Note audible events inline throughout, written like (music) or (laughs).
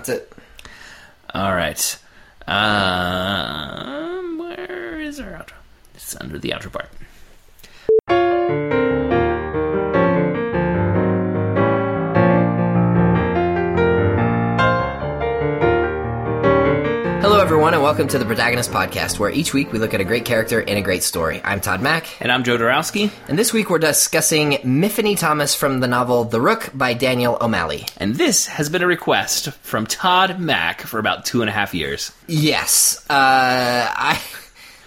That's it. All right. Um, where is our outro? It's under the outro part. Everyone, and welcome to the Protagonist Podcast, where each week we look at a great character in a great story. I'm Todd Mack, And I'm Joe Dorowski, and this week we're discussing Myfanwy Thomas from the novel The Rook by Daniel O'Malley. and this has been a request from Todd Mack for about two and a half years. Yes, uh, I. (laughs)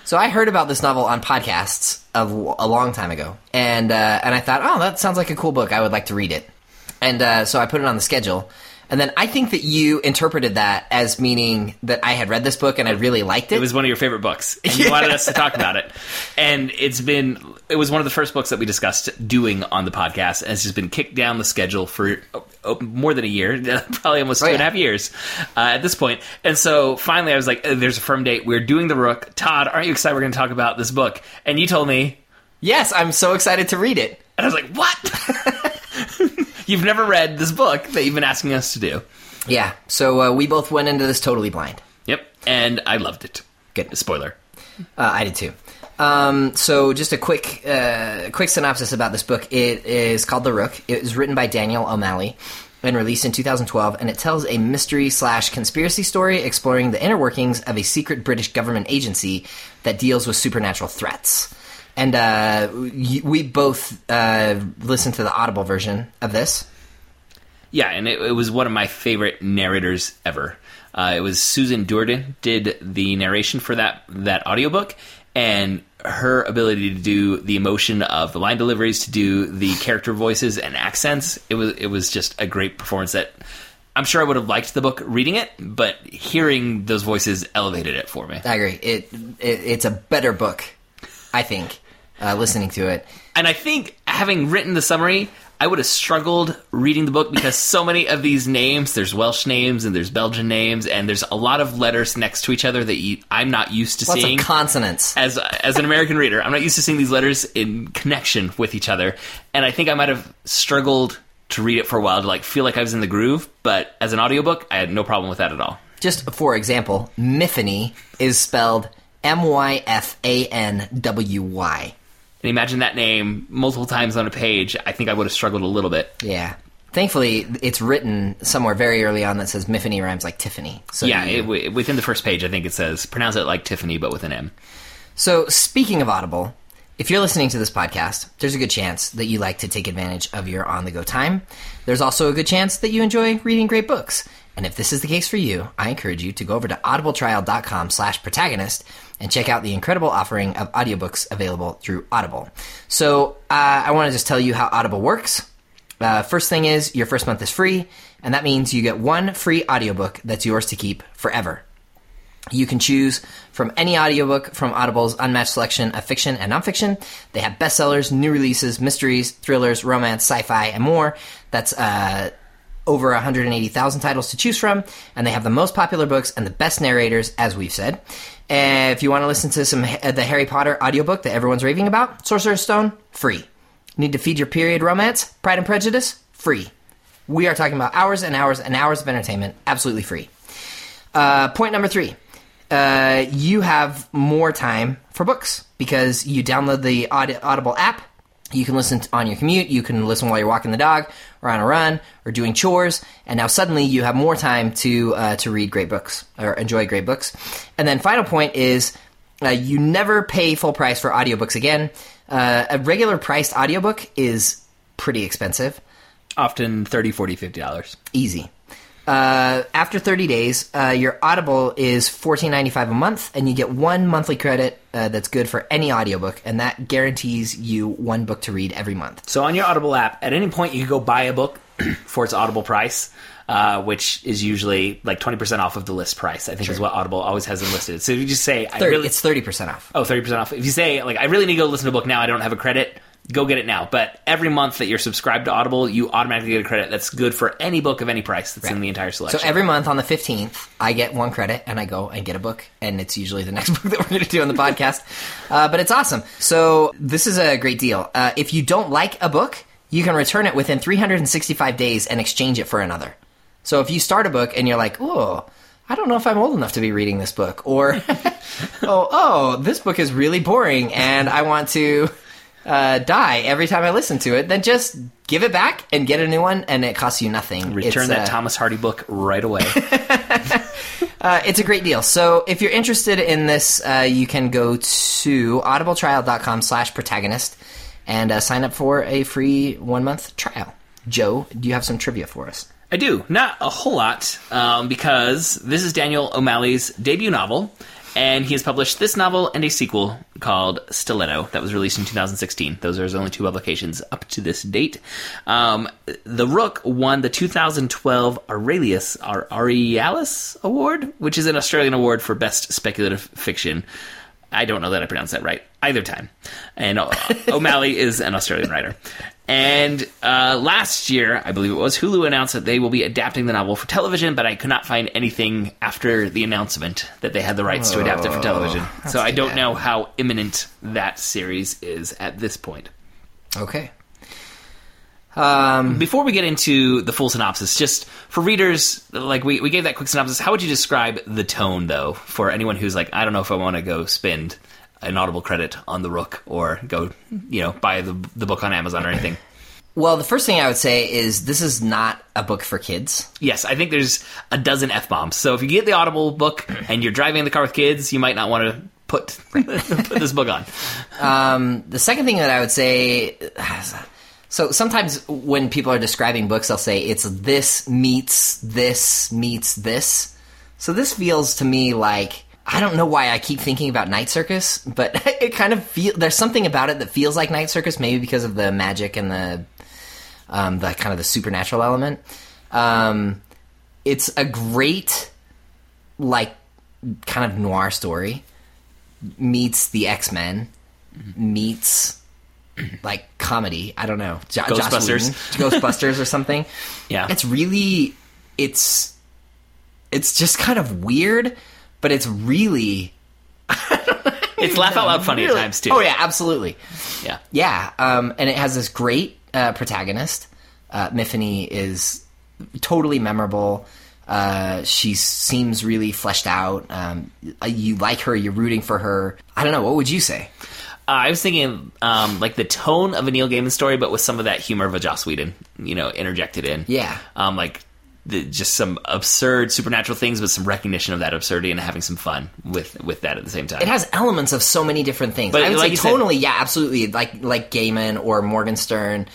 So I heard about this novel on podcasts of a long time ago, and uh, and I thought, oh, that sounds like a cool book. I would like to read it, and uh, so I put it on the schedule. And then I think that you interpreted that as meaning that I had read this book and I really liked it. It was one of your favorite books, and you wanted us to talk about it. And it's been it was one of the first books that we discussed doing on the podcast, and it's just been kicked down the schedule for oh, oh, more than a year, (laughs) probably almost two Oh, and a half years uh, at this point. And so finally, I was like, uh, "There's a firm date. We're doing the Rook." Todd, aren't you excited? We're going to talk about this book, and you told me, yes, I'm so excited to read it. and I was like, "What?" (laughs) you've never read this book that you've been asking us to do. Yeah, so uh, we both went into this totally blind. Yep, and I loved it. Good. Spoiler. Uh, I did too. Um, so just a quick, uh, quick synopsis about this book. It is called The Rook. It was written by Daniel O'Malley and released in 2012, and it tells a mystery slash conspiracy story exploring the inner workings of a secret British government agency that deals with supernatural threats. And uh, we both uh, listened to the Audible version of this. Yeah, and it, it was one of my favorite narrators ever. Uh, it was Susan Duerden did the narration for that that audiobook, and her ability to do the emotion of the line deliveries, to do the character voices and accents, it was it was just a great performance. That I'm sure I would have liked the book reading it, but hearing those voices elevated it for me. I agree. It, it it's a better book, I think. Uh, listening to it, And I think having written the summary, I would have struggled reading the book because so many of these names, there's Welsh names and there's Belgian names, and there's a lot of letters next to each other that you, I'm not used to lots seeing. of consonants. as as an American reader, I'm not used to seeing these letters in connection with each other, and I think I might have struggled to read it for a while to like feel like I was in the groove. But as an audiobook, I had no problem with that at all. Just for example, Myfanwy is spelled M Y F A N W Y. And imagine that name multiple times on a page. I think I would have struggled a little bit. Yeah. Thankfully, it's written somewhere very early on that says Myfanwy rhymes like Tiffany. So Yeah, you- it, within the first page, I think it says pronounce it like Tiffany, but with an M. So, speaking of Audible, if you're listening to this podcast, there's a good chance that you like to take advantage of your on the go time. There's also a good chance that you enjoy reading great books. And if this is the case for you, I encourage you to go over to audibletrial.com slash protagonist and check out the incredible offering of audiobooks available through Audible. So, uh, I want to just tell you how Audible works. Uh, first thing is, your first month is free, and that means you get one free audiobook that's yours to keep forever. You can choose from any audiobook from Audible's unmatched selection of fiction and nonfiction. They have bestsellers, new releases, mysteries, thrillers, romance, sci-fi, and more. That's uh, over 180,000 titles to choose from, and they have the most popular books and the best narrators, as we've said. Uh, if you want to listen to some uh, the Harry Potter audiobook that everyone's raving about, Sorcerer's Stone, free. Need to feed your period romance, Pride and Prejudice, free. We are talking about hours and hours and hours of entertainment, absolutely free. Uh, point number three. Uh, you have more time for books because you download the Aud- Audible app. You can listen on your commute. You can listen while you're walking the dog, or on a run, or doing chores. And now suddenly you have more time to uh, to read great books or enjoy great books. And then final point is uh, you never pay full price for audiobooks again. Uh, a regular priced audiobook is pretty expensive. Often 30 40 50 dollars. Easy. Uh, after 30 days, uh, your Audible is $14.95 a month, and you get one monthly credit uh, that's good for any audiobook, and that guarantees you one book to read every month. So on your Audible app, at any point you can go buy a book (clears throat) for its Audible price, uh, which is usually like 20% off of the list price. I think is what Audible always has enlisted. So if you just say, I 30, really, it's 30% off. oh, 30% off. If you say, like, I really need to go listen to a book now, I don't have a credit, go get it now. But every month that you're subscribed to Audible, you automatically get a credit that's good for any book of any price that's in the entire selection. So every month on the 15th, I get one credit, and I go and get a book, and it's usually the (laughs) next book that we're going to do on the podcast. (laughs) Uh, but it's awesome. So this is a great deal. Uh, if you don't like a book, you can return it within 365 days and exchange it for another. So if you start a book and you're like, oh, I don't know if I'm old enough to be reading this book, or (laughs) oh, oh, this book is really boring and I want to uh, die every time I listen to it, then just give it back and get a new one, and it costs you nothing. Return It's, that uh, Thomas Hardy book right away. (laughs) Uh, it's a great deal. So if you're interested in this, uh, you can go to audibletrial.com slash protagonist and uh, sign up for a free one month trial. Joe, do you have some trivia for us? I do. Not a whole lot, um, because this is Daniel O'Malley's debut novel, and he has published this novel and a sequel called Stiletto that was released in 2016. Those are his only two publications up to this date. Um, the Rook won the 2012 Aurelius or Aurealis Award, which is an Australian award for best speculative fiction. I don't know that I pronounced that right either time. And (laughs) O'Malley is an Australian writer. And uh, last year, I believe it was, Hulu announced that they will be adapting the novel for television, but I could not find anything after the announcement that they had the rights to adapt it for television. So I don't bad. know how imminent that series is at this point. Okay. Um, Before we get into the full synopsis, just for readers, like we, we gave that quick synopsis, how would you describe the tone, though, for anyone who's like, I don't know if I want to go spend an Audible credit on The Rook or go, you know, buy the, the book on Amazon or anything? (laughs) well, the first thing I would say is this is not a book for kids. Yes, I think there's a dozen f bombs. So if you get the Audible book and you're driving in the car with kids, you might not want to put (laughs) put this book on. Um, the second thing that I would say, so sometimes when people are describing books, they'll say it's this meets this meets this. So this feels to me like I don't know why I keep thinking about Night Circus, but (laughs) it kind of feel there's something about it that feels like Night Circus, maybe because of the magic and the um, the kind of the supernatural element. Um, it's a great like kind of noir story meets the X Men meets like comedy. I don't know, Jo- Ghostbusters. Whedon, Ghostbusters or something. (laughs) Yeah. it's really it's it's just kind of weird, but it's really (laughs) It's laugh out loud funny really- at times too. Oh yeah, absolutely. yeah. Yeah, um, and it has this great uh, protagonist. Uh, Myfanwy is totally memorable. Uh, she seems really fleshed out. Um, you like her. You're rooting for her. I don't know. What would you say? Uh, I was thinking um, like the tone of a Neil Gaiman story, but with some of that humor of a Joss Whedon, you know, interjected in. Yeah. Um, like the, just some absurd supernatural things, but some recognition of that absurdity and having some fun with with that at the same time. It has elements of so many different things. But I would like say you said- yeah, absolutely, like like Gaiman or Morgenstern.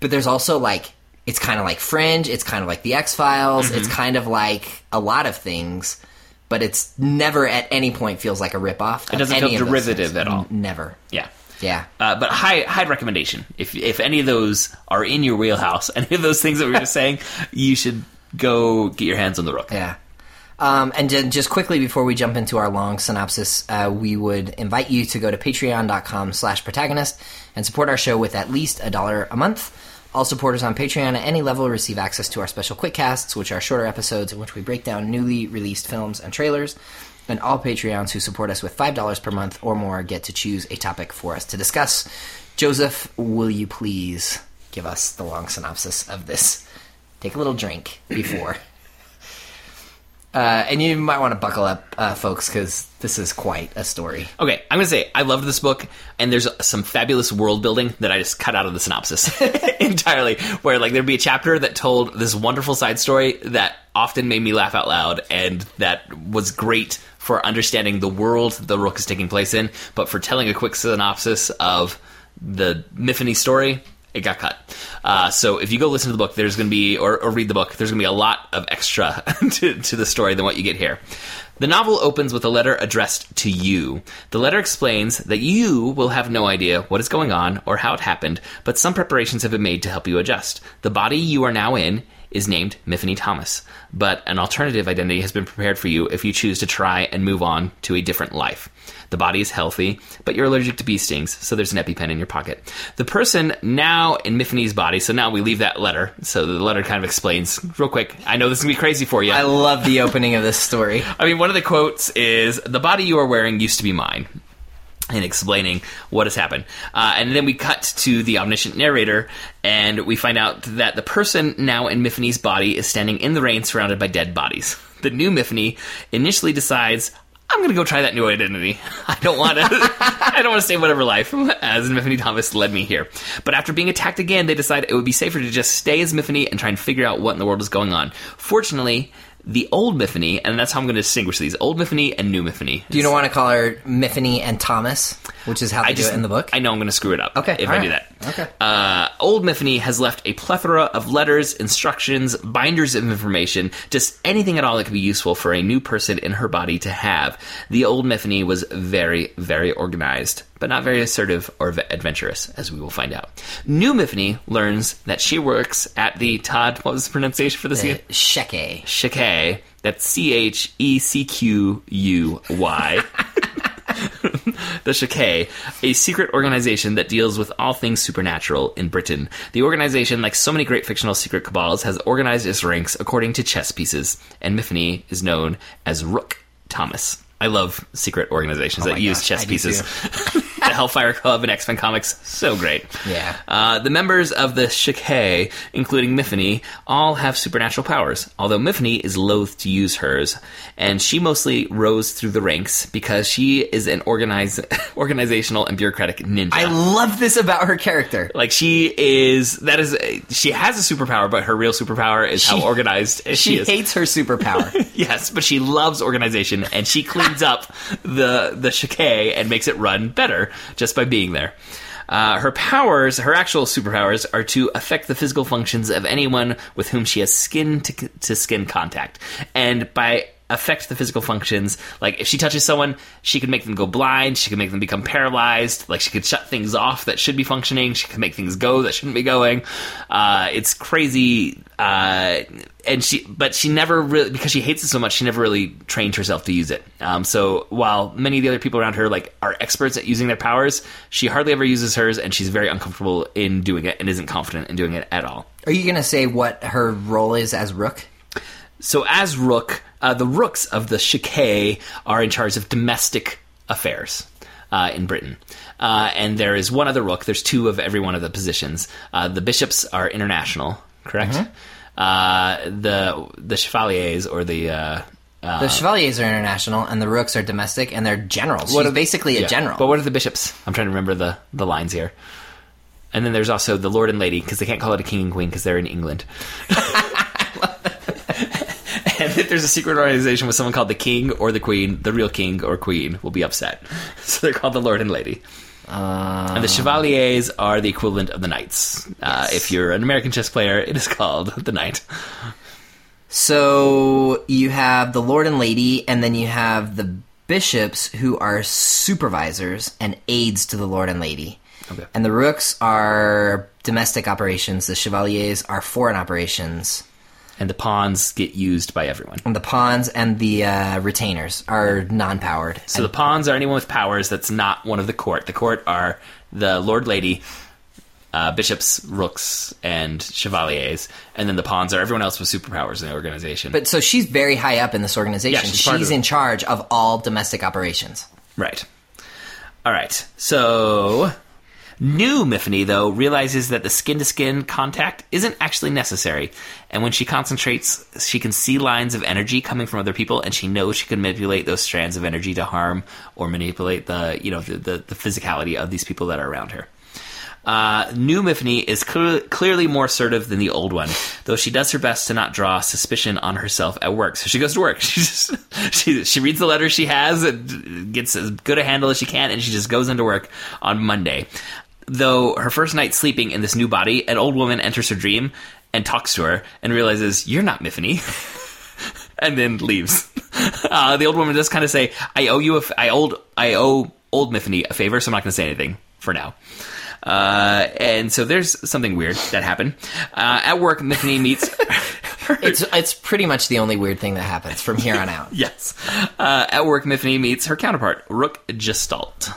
But there's also like it's kind of like Fringe. It's kind of like the X Files. It's Mm-hmm. kind of like a lot of things. But it's never at any point feels like a ripoff. It doesn't feel derivative at all. Never. yeah. Yeah. Uh, but high high recommendation. If if any of those are in your wheelhouse, (laughs) any of those things that we were just saying, you should go get your hands on the rook. Yeah. Um, and then just quickly before we jump into our long synopsis, uh, we would invite you to go to patreon.com slash protagonist and support our show with at least a dollar a month. All supporters on Patreon at any level receive access to our special quickcasts, which are shorter episodes in which we break down newly released films and trailers. And all Patreons who support us with $5 per month or more get to choose a topic for us to discuss. Joseph, will you please give us the long synopsis of this? Take a little drink before. (clears throat) Uh, and you might want to buckle up, uh, folks, because this is quite a story. Okay, I'm gonna say I loved this book, and there's some fabulous world building that I just cut out of the synopsis (laughs) (laughs) entirely. Where like there'd be a chapter that told this wonderful side story that often made me laugh out loud, and that was great for understanding the world the Rook is taking place in. But for telling a quick synopsis of the Myfanwy story, it got cut. Uh, so if you go listen to the book, there's going to be, or, or read the book, there's going to be a lot of extra (laughs) to, to the story than what you get here. The novel opens with a letter addressed to you. The letter explains that you will have no idea what is going on or how it happened, but some preparations have been made to help you adjust. The body you are now in is named Myfanwy Thomas, but an alternative identity has been prepared for you if you choose to try and move on to a different life. The body is healthy, but you're allergic to bee stings, so there's an EpiPen in your pocket. The person now in Myfanwy's body, so now we leave that letter. So the letter kind of explains real quick. I know this is gonna be crazy for you. I love the opening of this story. I mean, one of the quotes is The body you are wearing used to be mine. And explaining what has happened. Uh, and then we cut to the omniscient narrator, and we find out that the person now in Miffy's body is standing in the rain surrounded by dead bodies. The new Miffy initially decides, I'm to go try that new identity. (laughs) I don't want to. (laughs) I don't want to stay whatever life as Miffy Thomas led me here. But after being attacked again, they decide it would be safer to just stay as Miffy and try and figure out what in the world is going on. Fortunately, the old Miffy, and that's how I'm going to distinguish these: old Miffy and new Miffy. Do you don't want to call her Miffy and Thomas, which is how they I do just it in the book? I know I'm going to screw it up. Okay, if I do that. Okay. Uh, old Miffy has left a plethora of letters, instructions, binders of information, just anything at all that could be useful for a new person in her body to have. The old Miffy was very, very organized, but not very assertive or adventurous, as we will find out. New Miffy learns that she works at the Todd. What was the pronunciation for this Uh, again? Sheke. Shekay. That's C H E C Q U Y. (laughs) (laughs) the Checquy, a secret organization that deals with all things supernatural in Britain. The organization, like so many great fictional secret cabals, has organized its ranks according to chess pieces, and Miffy is known as Rook Thomas. I love secret organizations that Oh my use chess pieces. (laughs) (laughs) the Hellfire Club and X Men comics, so great. Yeah. Uh, the members of the Checquy, including Miffy, all have supernatural powers, although Miffy is loath to use hers, and she mostly rose through the ranks because she is an organize, (laughs) organizational and bureaucratic ninja. I love this about her character. like she is that is she has a superpower, but her real superpower is how organized (laughs) she, She is. She hates her superpower. Yes, but she loves organization, and she cleans up the the Checquy and makes it run better just by being there. Uh, her powers, her actual superpowers, are to affect the physical functions of anyone with whom she has skin to, to skin contact, and by affect the physical functions. Like if she touches someone, she could make them go blind. She could make them become paralyzed. Like she could shut things off that should be functioning. She could make things go that shouldn't be going. Uh, it's crazy. Uh, and she, but she never really because she hates it so much. She never really trained herself to use it. Um, so while many of the other people around her like are experts at using their powers, she hardly ever uses hers, and she's very uncomfortable in doing it and isn't confident in doing it at all. Are you going to say what her role is as Rook? So as Rook, uh, the Rooks of the Checquy are in charge of domestic affairs uh, in Britain. Uh, and there is one other Rook. There's two of every one of the positions. Uh, the bishops are international, correct? Uh, the the chevaliers or the uh, The Chevaliers are international, and the Rooks are domestic, and they're generals. What She's are- basically a general. But what are the bishops? I'm trying to remember the the lines here. And then there's also the Lord and Lady because they can't call it a king and queen because they're in England. (laughs) and if there's a secret organization with someone called the king or the queen, the real king or queen will be upset. (laughs) So they're called the Lord and Lady. Uh, and the chevaliers are the equivalent of the knights. Uh, if you're an American chess player, it is called (laughs) the knight. So you have the Lord and Lady, and then you have the bishops who are supervisors and aides to the Lord and Lady. Okay. And the Rooks are domestic operations. The Chevaliers are foreign operations. And the pawns get used by everyone. And the pawns and the uh, retainers are non-powered. So the pawns are anyone with powers that's not one of the court. The court are the Lord Lady, uh, bishops, rooks, and chevaliers, and then the pawns are everyone else with superpowers in the organization. But so she's very high up in this organization. Yeah, she's she's in charge of all domestic operations. right. All right. So new Miffy though realizes that the skin to skin contact isn't actually necessary, and when she concentrates, she can see lines of energy coming from other people, and she knows she can manipulate those strands of energy to harm or manipulate the you know the the, the physicality of these people that are around her. Uh, new Miffy is clear, clearly more assertive than the old one, though she does her best to not draw suspicion on herself at work. So she goes to work. (laughs) She just she she reads the letters she has, and gets as good a handle as she can, and she just goes into work on Monday. Though her first night sleeping in this new body, an old woman enters her dream and talks to her and realizes you're not Miffy. (laughs) and then leaves. (laughs) Uh, the old woman does kind of say, "I owe you a, f- I old, I owe old Miffy a favor, so I'm not going to say anything for now." Uh, and so there's something weird that happened uh, at work. Miffy meets. (laughs) It's it's pretty much the only weird thing that happens from here on out. yes, uh, at work, Miffy meets her counterpart, Rook Gestalt.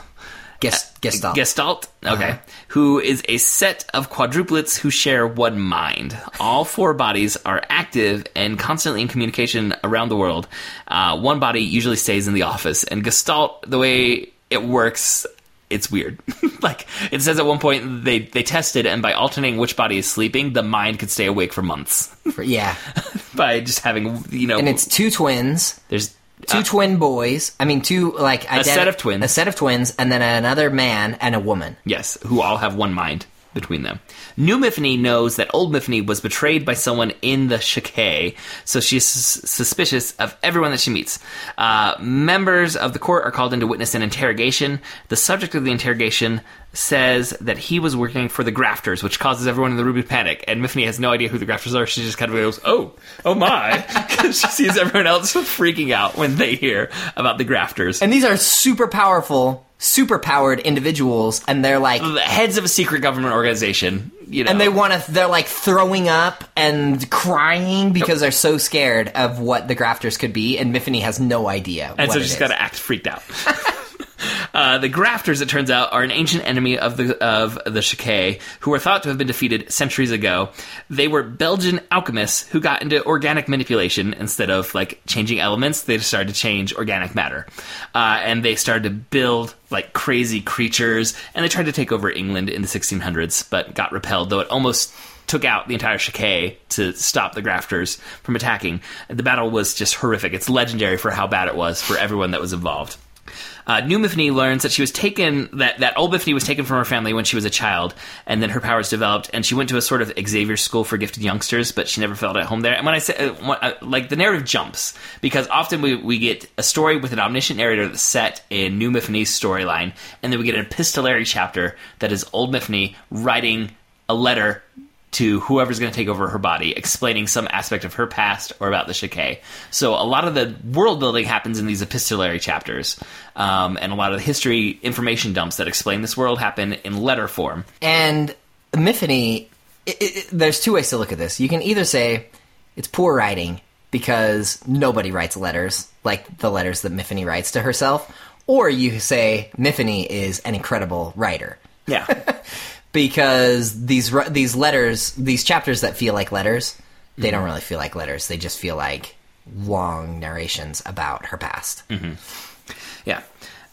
Gest, gestalt. Gestalt, okay, Uh-huh. who is a set of quadruplets who share one mind. All four bodies are active and constantly in communication around the world. Uh, one body usually stays in the office, and Gestalt, the way it works, it's weird. (laughs) like it says at one point they they tested and by alternating which body is sleeping, the mind could stay awake for months yeah. (laughs) by just having you know And it's two twins, there's two uh, twin boys. I mean, two like identi- set of twins. a set of twins, and then another man and a woman. Yes, who all have one mind between them. New Myfanwy knows that Old Myfanwy was betrayed by someone in the Checquy, so she's sus- suspicious of everyone that she meets. Uh, members of the court are called in to witness an interrogation. The subject of the interrogation says that he was working for the grafters, which causes everyone in the room to panic. And Myfanwy has no idea who the grafters are. She just kind of goes, "Oh, oh my!" (laughs) because she sees everyone else (laughs) freaking out when they hear about the grafters. And these are super powerful, super powered individuals, and they're like, the heads of a secret government organization, you know, and they want to. They're like throwing up and crying because they're so scared of what the grafters could be, and Myfanwy has no idea. and so she's got to act freaked out. (laughs) (laughs) Uh, the Grafters, it turns out, are an ancient enemy of the of the Checquy, who were thought to have been defeated centuries ago. They were Belgian alchemists who got into organic manipulation instead of like changing elements. They just started to change organic matter, uh, and they started to build like crazy creatures. And they tried to take over England in the 1600s, but got repelled. Though it almost took out the entire Checquy to stop the Grafters from attacking. The battle was just horrific. It's legendary for how bad it was for everyone that was involved. Uh, New Myfanwy learns that she was taken that that old Myfanwy was taken from her family when she was a child, and then her powers developed, and she went to a sort of Xavier School for gifted youngsters, but she never felt at home there. And when I say uh, uh, like the narrative jumps because often we we get a story with an omniscient narrator that's set in New Myfanwy's storyline, and then we get an epistolary chapter that is old Myfanwy writing a letter to whoever's going to take over her body, explaining some aspect of her past or about the Checquy. So a lot of the world building happens in these epistolary chapters, um, and a lot of the history information dumps that explain this world happen in letter form. And Myfanwy, it, it, there's two ways to look at this. You can either say it's poor writing because nobody writes letters like the letters that Myfanwy writes to herself, or you say Myfanwy is an incredible writer Yeah, (laughs) because these these letters, these chapters that feel like letters, they don't really feel like letters. They just feel like long narrations about her past. yeah.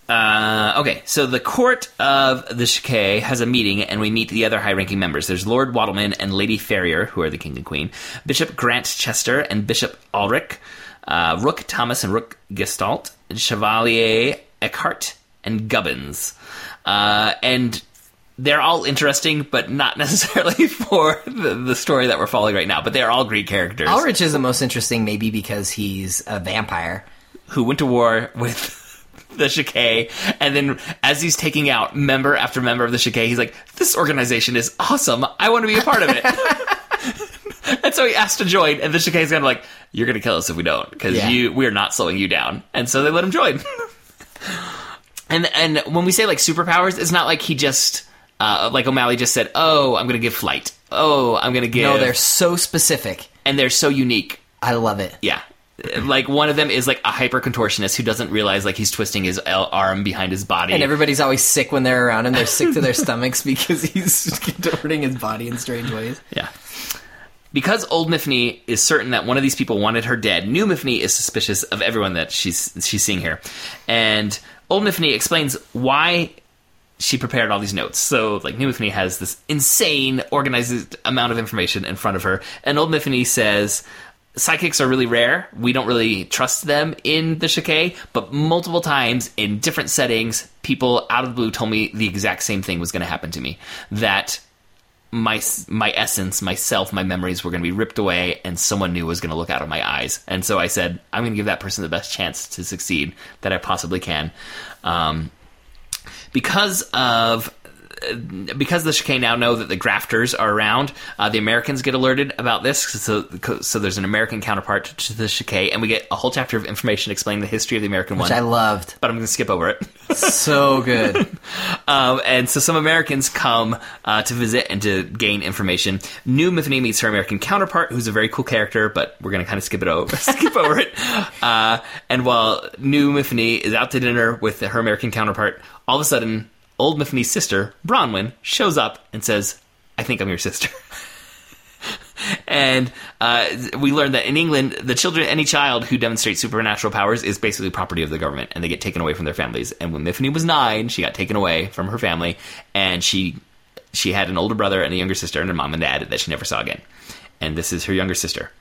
Uh, okay, so the court of the Checquy has a meeting, and we meet the other high-ranking members. There's Lord Wattleman and Lady Farrier, who are the king and queen, Bishop Grantchester and Bishop Ulrich, uh, Rook Thomas and Rook Gestalt, Chevalier Eckhart, and Gubbins. Uh, and they're all interesting, but not (laughs) necessarily for the, the story that we're following right now. But they're all great characters Ulrich is the most interesting, maybe because he's a vampire. who went to war with (laughs) the Checquy, and then as he's taking out member after member of the Checquy, he's like, "This organization is awesome. I want to be a part of it." (laughs) and so he asked to join, and the Checquy's kind of like, "You're going to kill us if we don't, because Yeah. you we're not slowing you down." And so they let him join. and and when we say like superpowers, it's not like he just. Uh, like O'Malley just said, "Oh, I'm going to give flight. Oh, I'm going to give." No, they're so specific. and they're so unique. I love it. Yeah. Like one of them is like a hyper contortionist who doesn't realize like he's twisting his L- arm behind his body. And everybody's always sick when they're around him. They're sick to their (laughs) stomachs because he's (laughs) contorting his body in strange ways. yeah. Because old Myfanwy is certain that one of these people wanted her dead, new Myfanwy is suspicious of everyone that she's she's seeing here. And old Myfanwy explains why she prepared all these notes. So like new Myfanwy has this insane organized amount of information in front of her. And old Myfanwy says psychics are really rare. We don't really trust them in the Checquy, but multiple times in different settings, people out of the blue told me the exact same thing was going to happen to me. That my my essence, myself, my memories were going to be ripped away, and someone new was going to look out of my eyes. And so I said, I'm going to give that person the best chance to succeed that I possibly can, um, because of. Because the Checquy now know that the grafters are around, uh, the Americans get alerted about this. So, so there's an American counterpart to the Checquy, and we get a whole chapter of information explaining the history of the American one. Which one. I loved. but I'm going to skip over it. (laughs) So good. (laughs) Um, and so some Americans come uh, to visit and to gain information. New Myfanwy meets her American counterpart, who's a very cool character, but we're going to kind of skip it over, (laughs) skip over it. Uh, and while New Myfanwy is out to dinner with her American counterpart, all of a sudden, old Myfanwy's sister Bronwyn shows up and says, "I think I'm your sister." (laughs) and uh, we learned that in England, the children, any child who demonstrates supernatural powers is basically property of the government, and they get taken away from their families. And when Miffy was nine, she got taken away from her family, and she she had an older brother and a younger sister, and a mom and dad that she never saw again. And this is her younger sister.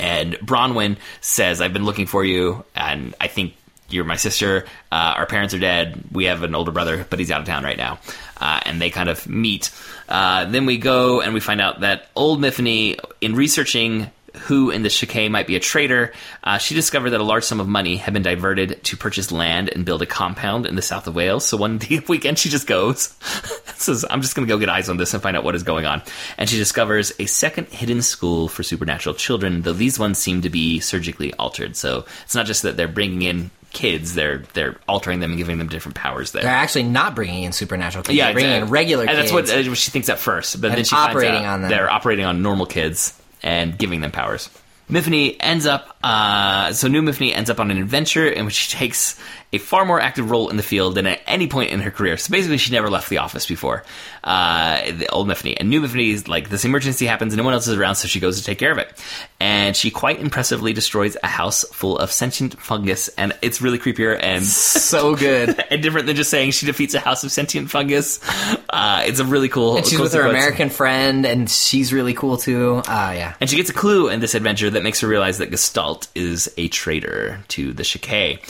And Bronwyn says, "I've been looking for you, and I think." You're my sister. Uh, our parents are dead. We have an older brother, but he's out of town right now. Uh, and they kind of meet. Uh, then we go and we find out that old Miffy, in researching who in the Checquy might be a traitor, uh, she discovered that a large sum of money had been diverted to purchase land and build a compound in the south of Wales. So one (laughs) weekend she just goes, (laughs) says, I'm just going to go get eyes on this and find out what is going on. And she discovers a second hidden school for supernatural children, though these ones seem to be surgically altered. So it's not just that they're bringing in kids, they're they're altering them and giving them different powers there. They're actually not bringing in supernatural kids. Yeah, they're bringing in regular and kids. that's what, uh, she thinks at first. But And then she finds operating out on them. they're operating on normal kids and giving them powers. Miffy ends up, uh, so new Miffy ends up on an adventure in which she takes a far more active role in the field than at any point in her career. So basically, she never left the office before. Uh, the old Miffy and new Miffy is like this emergency happens, and no one else is around, so she goes to take care of it. And she quite impressively destroys a house full of sentient fungus, and it's really creepier and so (laughs) good. and different than just saying she defeats a house of sentient fungus. Uh, it's a really cool. And she's cool with her. American friend, and she's really cool too. Ah, yeah. And she gets a clue in this adventure that makes her realize that Gestalt is a traitor to the Checquy.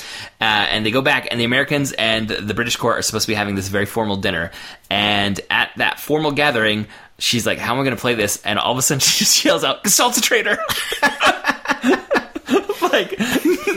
Uh, and they go back, and the Americans and the British court are supposed to be having this very formal dinner. And at that formal gathering, she's like, How am I going to play this? And all of a sudden, (laughs) she just yells out, Gestalt's a traitor! (laughs) like,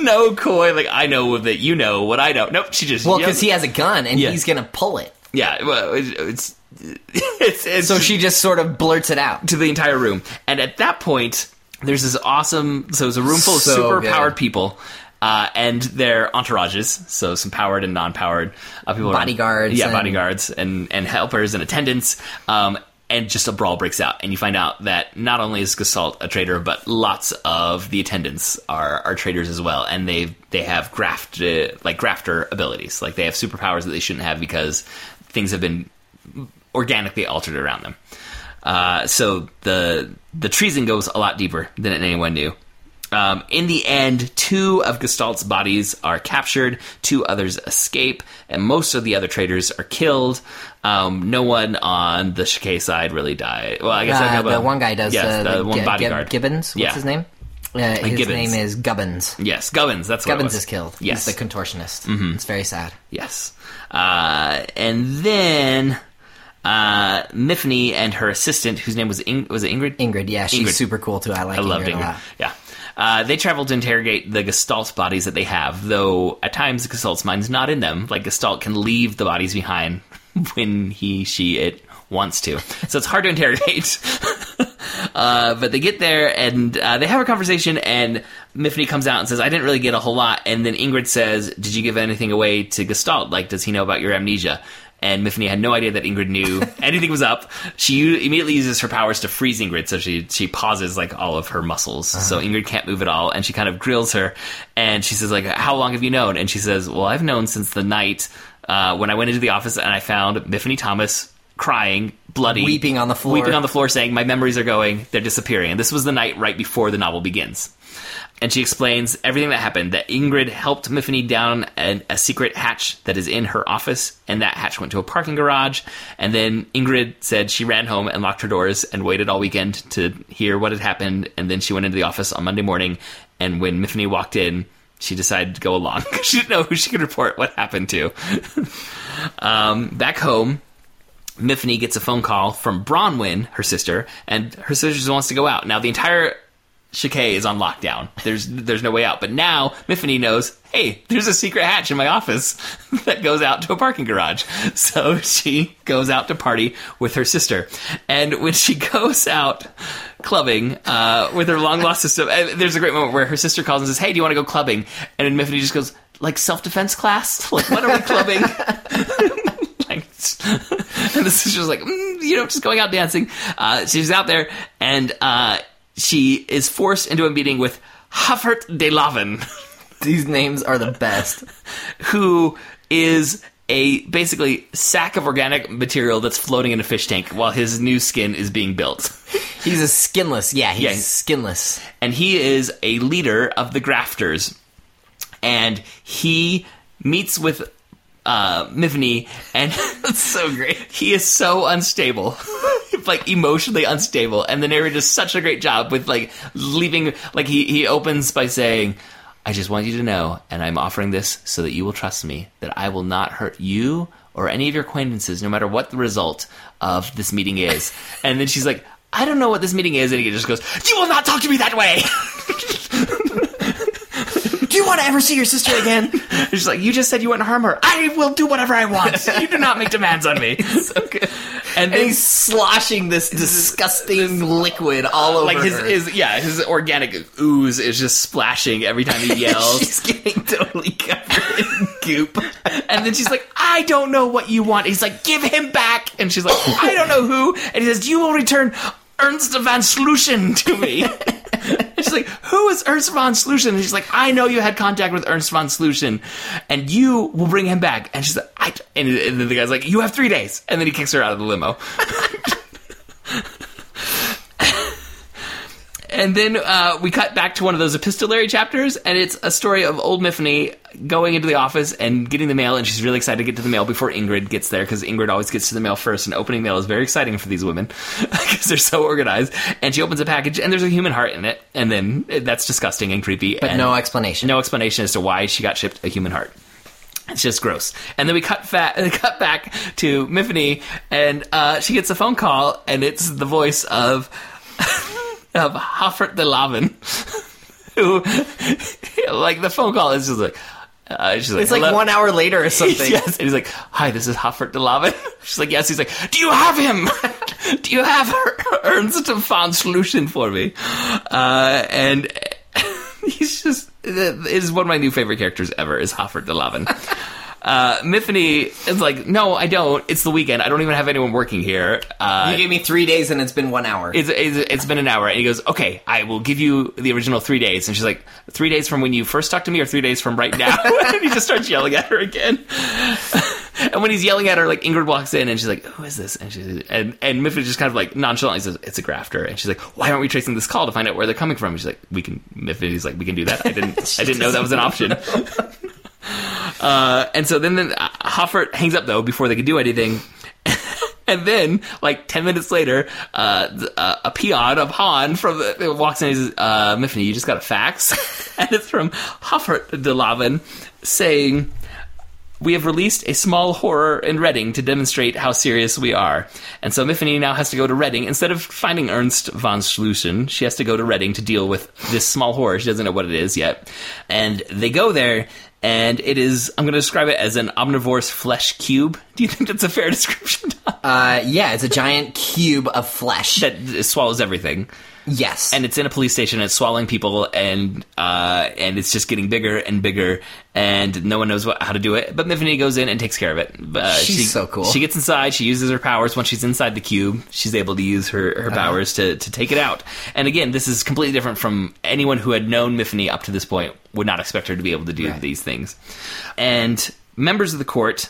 no coy, like, I know that you know what I know. Nope, she just Well, because he has a gun, and Yeah. he's gonna pull it. Yeah, well, it's. It's, it's So she just sort of blurts it out. to the entire room. And at that point, there's this awesome. So it's a room full of So super good. powered people. Uh, and their entourages, so some powered and non-powered uh, people, around- Bodyguards yeah, and- bodyguards and and helpers and attendants, um, and just a brawl breaks out, and you find out that not only is Gestalt a traitor, but lots of the attendants are are traitors as well, and they they have graft uh, like grafter abilities, like they have superpowers that they shouldn't have because things have been organically altered around them. Uh, so the the treason goes a lot deeper than anyone knew. Um, in the end, two of Gestalt's bodies are captured, two others escape, and most of the other traitors are killed. Um, no one on the Checquy side really died. Well, I guess I Uh, have a- the one guy does Yes, uh, the, the one Gi- bodyguard. Gibbons. What's Yeah. his name? Uh, his Gibbons. name is Gubbins. Yes, Gubbins. That's what Gubbins is killed. Yes, He's the contortionist. Mm-hmm. It's very sad. Yes. Uh, and then uh, Miffy and her assistant, whose name was In- was it Ingrid? Ingrid, yeah, she's Ingrid. super cool too. I like I loved Ingrid, Ingrid. Yeah. Uh, they travel to interrogate the Gestalt bodies that they have, though at times the Gestalt's mind's not in them. Like Gestalt can leave the bodies behind (laughs) when he, she, it wants to. So it's hard to interrogate. (laughs) uh, but they get there and uh, they have a conversation, and Miffy comes out and says, I didn't really get a whole lot. And then Ingrid says, Did you give anything away to Gestalt? Like, does he know about your amnesia? And Miffy had no idea that Ingrid knew (laughs) anything was up. She immediately uses her powers to freeze Ingrid, so she she pauses like all of her muscles, so Ingrid can't move at all. And she kind of grills her, and she says like, "How long have you known?" And she says, "Well, I've known since the night uh, when I went into the office and I found Miffy Thomas crying, bloody, Weeping on the floor. weeping on the floor, saying my memories are going, they're disappearing." And this was the night right before the novel begins and she explains everything that happened. That Ingrid helped Miffy down an, a secret hatch that is in her office, and that hatch went to a parking garage. And then Ingrid said she ran home and locked her doors and waited all weekend to hear what had happened. And then she went into the office on Monday morning, and when Miffy walked in, she decided to go along (laughs) because she didn't know who she could report what happened to. (laughs) um, back home. Miffy gets a phone call from Bronwyn, her sister, and her sister just wants to go out. Now the entire Checquy is on lockdown. There's there's no way out. But now Miffy knows, hey, there's a secret hatch in my office (laughs) that goes out to a parking garage. (laughs) So she goes out to party with her sister. And when she (laughs) goes out clubbing uh, with her long lost sister, there's a great moment where her sister calls and says, hey, do you want to go clubbing? And Miffy just goes, like self defense class? Like what are we clubbing? and the sister's like, mm, you know, just going out dancing. Uh, she's out there, and uh, she is forced into a meeting with Huffert de Laven, (laughs) These names are the best. who is a basically sack of organic material that's floating in a fish tank while his new skin is being built. (laughs) He's a skinless. Yeah, he's Yeah. skinless. and he is a leader of the grafters and he meets with uh and (laughs) That's so great. he is so unstable (laughs) like emotionally unstable and the narrator does such a great job with like leaving like he he opens by saying I just want you to know, and I'm offering this so that you will trust me, that I will not hurt you or any of your acquaintances, no matter what the result of this meeting is. And then she's like, I don't know what this meeting is, and he just goes, You will not talk to me that way! (laughs) Do you want to ever see your sister again? (laughs) She's like, You just said you wouldn't harm her. I will do whatever I want. (laughs) You do not make demands on me. (laughs) so good. And And then he's sloshing this disgusting liquid all over like his, her. his yeah, his organic ooze is just splashing every time he yells. She's getting totally covered in goop. And then she's like, I don't know what you want. He's like, give him back. And she's like, I don't know who. And he says, you will return Ernst van Sluisen to me. She's like, who is Ernst von Sluisen? And she's like, I know you had contact with Ernst von Sluisen, and you will bring him back. And she's like, I, and, and then the guy's like, you have three days. And then he kicks her out of the limo. (laughs) And then uh, we cut back to one of those epistolary chapters, and it's a story of old Myfanwy going into the office and getting the mail, and she's really excited to get to the mail before Ingrid gets there, because Ingrid always gets to the mail first, and opening mail is very exciting for these women, (laughs) because they're so organized. And she opens a package, and there's a human heart in it, and then uh, that's disgusting and creepy. But and no explanation. no explanation as to why she got shipped a human heart. It's just gross. And then we cut fat, (laughs) cut back to Myfanwy, and uh, she gets a phone call, and it's the voice of (laughs) of Hoffert de Laven, (laughs) who, like, the phone call is just like, uh, she's like, It's like "Hello?" one hour later or (laughs) something. yes, and he's like, "Hi, this is Hoffert de Laven." (laughs) She's like, "Yes." He's like, "Do you have him? Do you have her Ernst von Sluisen for me?" Uh, and he's just it is one of my new favorite characters ever. Is Hoffert de Laven. Uh, Myfanwy is like, no, I don't. It's the weekend. I don't even have anyone working here. Uh, You gave me three days and it's been one hour. it's, it's, it's been an hour. And he goes, okay, I will give you the original three days. And she's like, three days from when you first talked to me or three days from right now? (laughs) and he just starts yelling at her again. (laughs) and when he's yelling at her, like Ingrid walks in and she's like, who is this? And she's, and, and Miffy just kind of like nonchalantly says, it's a grafter. And she's like, why aren't we tracing this call to find out where they're coming from? And she's like, we can, Miffy's like, we can do that. I didn't, I didn't know that was an option. (laughs) (laughs) Uh, and so then, then uh, Hoffert hangs up though before they can do anything. (laughs) and then, like ten minutes later, uh, uh, a peon of Han from the, walks in and says, uh, "Myfanwy, you just got a fax," (laughs) and it's from Hoffert de Laven saying. We have released a small horror in Reading to demonstrate how serious we are. And so Myfanwy now has to go to Reading. Instead of finding Ernst von Schlusen, she has to go to Reading to deal with this small horror. She doesn't know what it is yet. And they go there, and it is, I'm going to describe it as an omnivore's flesh cube. (laughs) Do you think that's a fair (laughs) description? Uh, yeah, it's a giant cube of flesh. that swallows everything. Yes. and it's in a police station. And it's swallowing people, and uh, and it's just getting bigger and bigger, and no one knows what, how to do it. But Myfanwy goes in and takes care of it. Uh, She's she, so cool. She gets inside. She uses her powers. Once she's inside the cube, she's able to use her, Uh-huh. her powers to, to take it out. And again, this is completely different from anyone who had known Myfanwy up to this point. Would not expect her to be able to do Right. these things. And members of the court.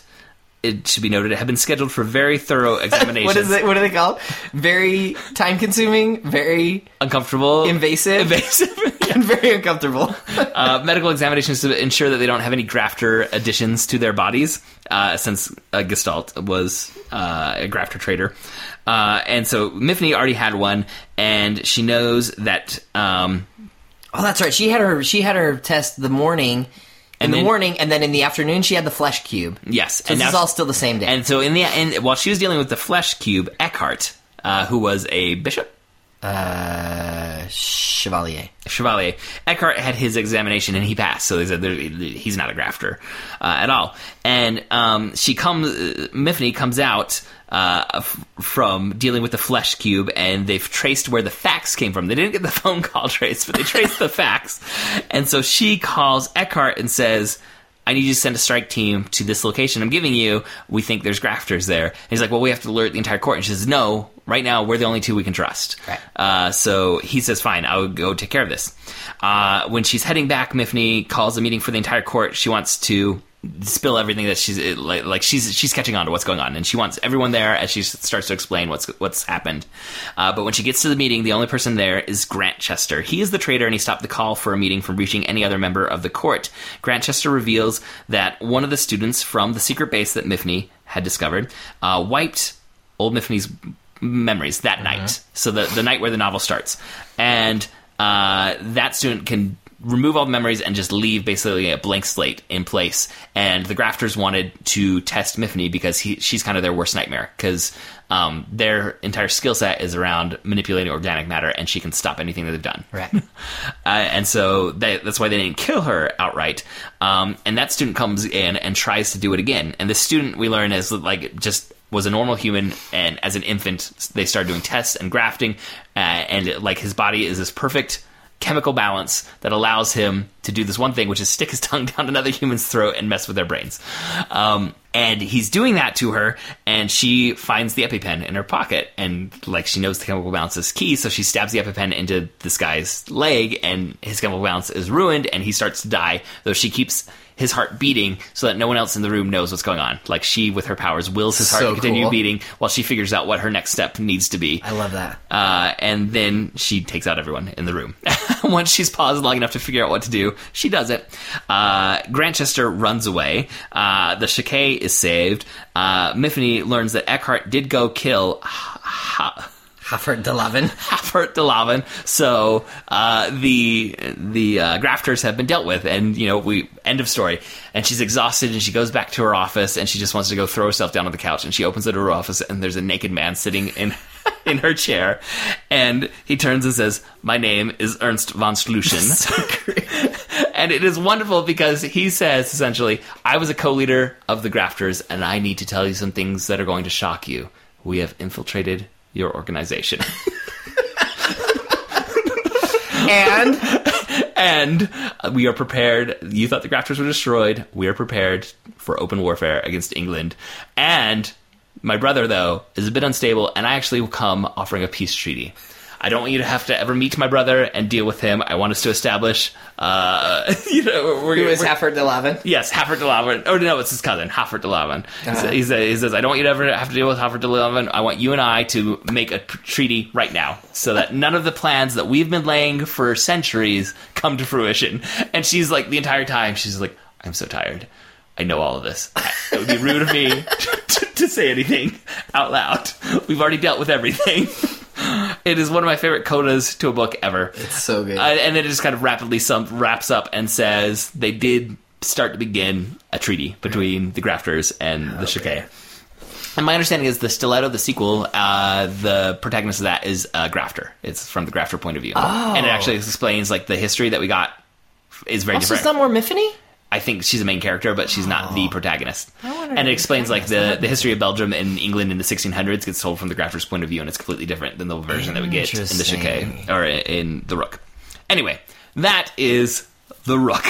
It should be noted, have been scheduled for very thorough examinations. (laughs) what is it? What are they called? Very time consuming, very Uncomfortable, invasive, invasive, (laughs) (laughs) and very uncomfortable. uh, medical examinations to ensure that they don't have any grafter additions to their bodies, uh, since uh, Gestalt was uh, a grafter trader. Uh, and so Myfanwy already had one, and she knows that. Um, oh, that's right. She had her. She had her test the morning. In And the morning, and then in the afternoon, she had the flesh cube. yes, So and this is all still the same day. And so in the end, while she was dealing with the flesh cube, Eckhart, uh, who was a bishop, uh, Chevalier. Chevalier. Eckhart had his examination and he passed, so they said he's not a grafter uh, at all. And um, she comes, uh, Myfanwy comes out uh, f- from dealing with the flesh cube, and they've traced where the fax came from. They didn't get the (laughs) phone call trace, but they traced the fax. And so she calls Eckhart and says. I need you to send a strike team to this location I'm giving you. We think there's grafters there. And he's like, well, we have to alert the entire court. And she says, no, right now we're the only two we can trust. Right. Uh, so he says, fine, I'll go take care of this. Uh, when she's heading back, Myfanwy calls a meeting for the entire court. She wants to spill everything that she's it, like, like she's she's catching on to what's going on, and she wants everyone there as she starts to explain what's what's happened. Uh, but when she gets to the meeting, the only person there is Grantchester. He is the traitor, and he stopped the call for a meeting from reaching any other member of the court. Grantchester reveals that one of the students from the secret base that Mifney had discovered uh, wiped old Mifney's memories that night. So the the night where the novel starts, and uh, that student can remove all the memories and just leave basically a blank slate in place. And the grafters wanted to test Mifney because he she's kind of their worst nightmare because um, their entire skill set is around manipulating organic matter, and she can stop anything that they've done. Right. (laughs) uh, and so they, that's why they didn't kill her outright. Um, and that student comes in and tries to do it again. And the student we learn is like just was a normal human, and as an infant, they started doing tests and grafting, uh, and like his body is this perfect chemical balance that allows him to do this one thing, which is stick his (laughs) tongue down another human's throat and mess with their brains. Um, and he's doing that to her, and she finds the EpiPen in her pocket, and like she knows the chemical balance is key, so she stabs the EpiPen into this guy's leg, and his chemical balance is ruined, and he starts to die. Though she keeps his heart beating so that no one else in the room knows what's going on. Like she, with her powers, wills his heart So to continue cool. beating while she figures out what her next step needs to be. I love that. Uh, and then she takes out everyone in the room. (laughs) Once she's paused long enough to figure out what to do, she does it. Uh, Grantchester runs away. Uh, the Checquy is saved. Uh, Myfanwy learns that Eckhart did go kill ha- de Lavin. Haffert de Lavin. So uh, the the uh, grafters have been dealt with, and you know we end of story. And she's exhausted, and she goes back to her office, and she just wants to go throw herself down on the couch. And she opens door to her office, and there's a naked man sitting in. (laughs) In her chair, and he turns and says, "My name is Ernst von Schluchen." (laughs) (laughs) and it is wonderful because he says essentially, "I was a co-leader of the grafters, and I need to tell you some things that are going to shock you. We have infiltrated your organization." (laughs) and and we are prepared. You thought the grafters were destroyed. We are prepared for open warfare against England. And my brother, though, is a bit unstable, and I actually will come offering a peace treaty. I don't want you to have to ever meet my brother and deal with him. I want us to establish, uh, (laughs) you know, we're, who is Hafford de Lavin? Yes, Hafford de Lavin. Oh no, it's his cousin, Hafford de Lavin. Uh-huh. He, says, he says, "I don't want you to ever have to deal with Hafford de Lavin. I want you and I to make a treaty right now, so that none of the plans that we've been laying for centuries come to fruition." And she's like, the entire time, she's like, "I'm so tired. I know all of this. It would be rude of me (laughs) to, to say anything out loud. We've already dealt with everything." (laughs) It is one of my favorite codas to a book ever. It's so good. Uh, and then it just kind of rapidly sum- wraps up and says they did start to begin a treaty between the grafters and the Checquy. And my understanding is the Stiletto, the sequel, uh, the protagonist of that is a grafter. It's from the grafter point of view, and it actually explains like the history that we got is very also, different. it's not more Myfanwy? I think she's a main character, but she's not the protagonist. And it explains like the, the history of Belgium and England in the 1600s gets told from the grafter's point of view, and it's completely different than the version that we get in the Interesting. or in the Rook. Anyway, that is the Rook.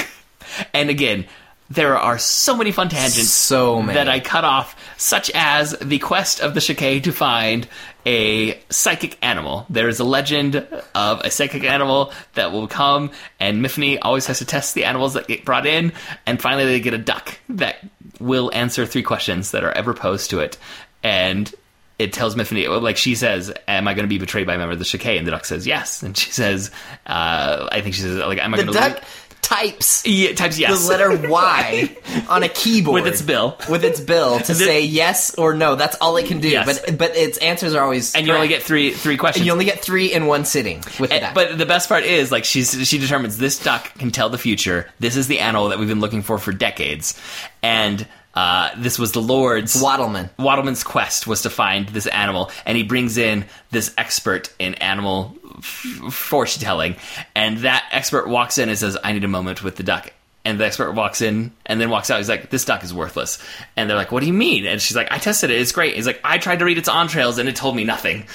And again, there are so many fun tangents So many. that I cut off, such as the quest of the Checquy to find a psychic animal. There is a legend of a psychic animal that will come, and Myfanwy always has to test the animals that get brought in, and finally they get a duck that will answer three questions that are ever posed to it. And it tells Myfanwy, like she says, "Am I going to be betrayed by a member of the Checquy?" And the duck says, "Yes." And she says, uh, "I think she says, like, am I The going to duck types Yeah, types yes. the letter (laughs) Y on a keyboard With its bill. With its bill to (laughs) say yes or no. That's all it can do. Yes. But but its answers are always and you only get three three questions. And you only get three in one sitting with And- duck. but the best part is like she's she determines this duck can tell the future. This is the animal that we've been looking for for decades, and uh, this was the Lord's Wattleman. Wattleman's quest was to find this animal, and he brings in this expert in animal f- fortune-telling, and that expert walks in and says, "I need a moment with the duck." And the expert walks in and then walks out. He's like, "This duck is worthless." And they're like, "What do you mean?" And she's like, "I tested it. It's great." He's like, "I tried to read its entrails and it told me nothing."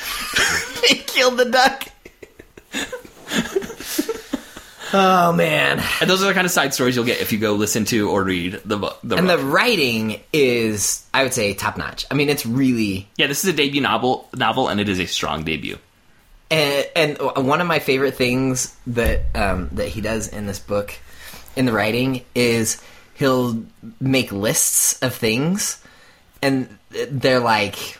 (laughs) he killed the duck. (laughs) oh man. And those are the kind of side stories you'll get if you go listen to or read the book. The And the writing is, I would say, top notch. I mean, it's really yeah, this is a debut novel, novel, and it is a strong debut. And, and one of my favorite things that um, that he does in this book in the writing is he'll make lists of things, and they're like,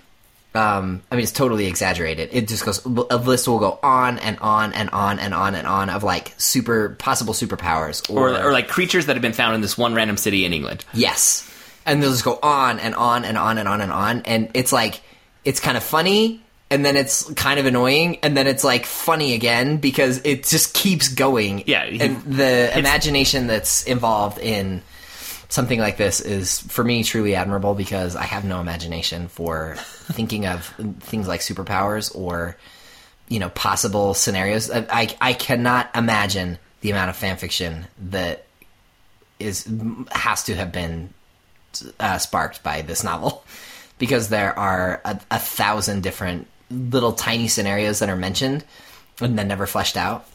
um, I mean, it's totally exaggerated. It just goes. A list will go on and on and on and on and on of like super possible superpowers or, or like creatures that have been found in this one random city in England. Yes. And they'll just go on and on and on and on and on. And it's like, it's kind of funny, and then it's kind of annoying, and then it's like funny again because it just keeps going. Yeah. And the imagination that's involved in something like this is, for me, truly admirable because I have no imagination for thinking of things like superpowers or, you know, possible scenarios. I, I, I cannot imagine the amount of fan fiction that is has to have been uh, sparked by this novel (laughs) because there are a, a, thousand different little tiny scenarios that are mentioned and then never fleshed out.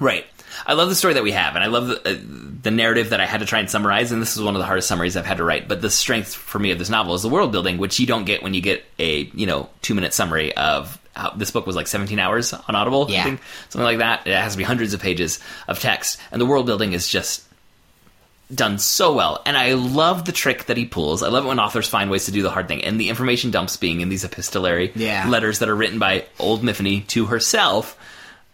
Right. I love the story that we have, and I love the, uh, the narrative that I had to try and summarize. And this is one of the hardest summaries I've had to write. But the strength for me of this novel is the world building, which you don't get when you get a you know two minute summary of how, this book was like 17 hours on Audible, yeah. think, something like that. It has to be hundreds of pages of text, and the world building is just done so well. And I love the trick that he pulls. I love it when authors find ways to do the hard thing. And the information dumps being in these epistolary yeah. letters that are written by old Myfanwy to herself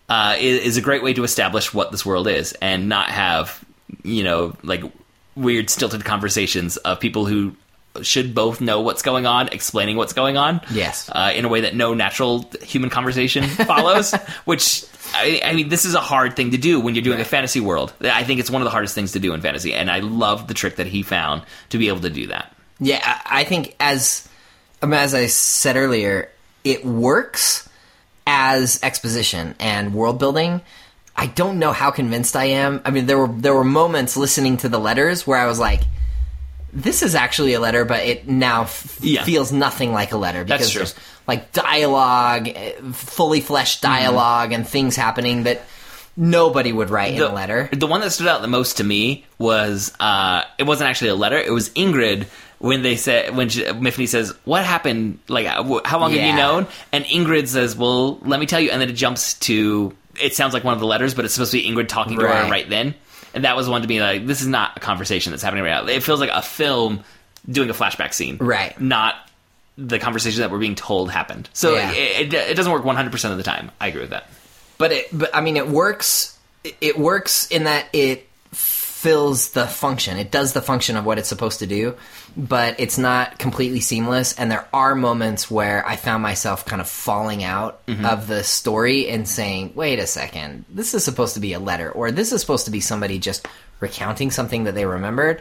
uh, is, is, a great way to establish what this world is and not have, you know, like weird stilted conversations of people who should both know what's going on, explaining what's going on. Yes. Uh, in a way that no natural human conversation (laughs) follows, which I, I, mean, this is a hard thing to do when you're doing right. a fantasy world. I think it's one of the hardest things to do in fantasy, and I love the trick that he found to be able to do that. Yeah, I think as as I said earlier, it works as exposition and world building. I don't know how convinced I am. I mean, there were there were moments listening to the letters where I was like, "This is actually a letter," but it now f- yeah. feels nothing like a letter because there's like dialogue, eh, fully fleshed dialog mm-hmm. and things happening that nobody would write the, in a letter. The one that stood out the most to me was uh, it wasn't actually a letter; it was Ingrid when they said when she, Myfanwy says, "What happened? Like, how long yeah. have you known?" And Ingrid says, "Well, let me tell you." And then it jumps to it sounds like one of the letters, but it's supposed to be Ingrid talking right. to her right then. And that was one to be like, this is not a conversation that's happening right now. It feels like a film doing a flashback scene, right? Not the conversation that we're being told happened. So yeah. it, it, it, doesn't work 100% of the time. I agree with that. But it, but I mean, it works. It works in that it fills the function. It does the function of what it's supposed to do, but it's not completely seamless. And there are moments where I found myself kind of falling out mm-hmm. of the story and saying, "Wait a second, this is supposed to be a letter, or this is supposed to be somebody just recounting something that they remembered."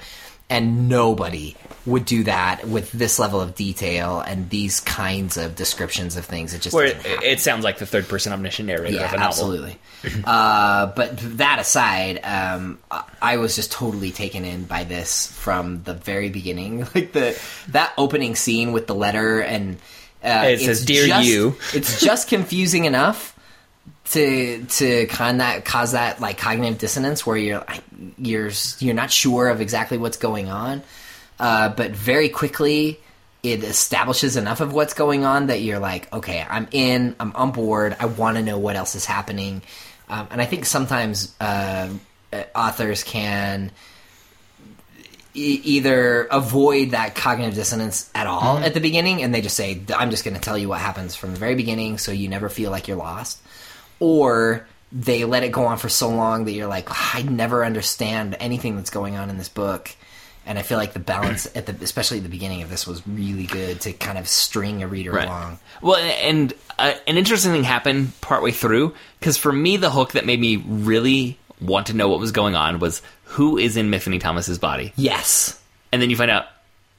And nobody would do that with this level of detail and these kinds of descriptions of things. It just Where it, sounds like the third person omniscient narrator yeah, of a novel. Absolutely. (laughs) uh, but that aside, um, I was just totally taken in by this from the very beginning. (laughs) Like the that opening scene with the letter and uh, it says "Dear just, you." it's just confusing enough to to kind that cause that like cognitive dissonance where you're you're you're not sure of exactly what's going on, uh, but very quickly it establishes enough of what's going on that you're like, okay, I'm in, I'm on board, I want to know what else is happening, um, and I think sometimes uh, authors can e- either avoid that cognitive dissonance at all mm-hmm. at the beginning, and they just say, I'm just going to tell you what happens from the very beginning, so you never feel like you're lost or they let it go on for so long that you're like, I never understand anything that's going on in this book. And I feel like the balance at the, especially at the beginning of this, was really good to kind of string a reader right. along. Well, and uh, an interesting thing happened partway through because for me, the hook that made me really want to know what was going on was who is in Myfanwy Thomas's body. Yes, and then you find out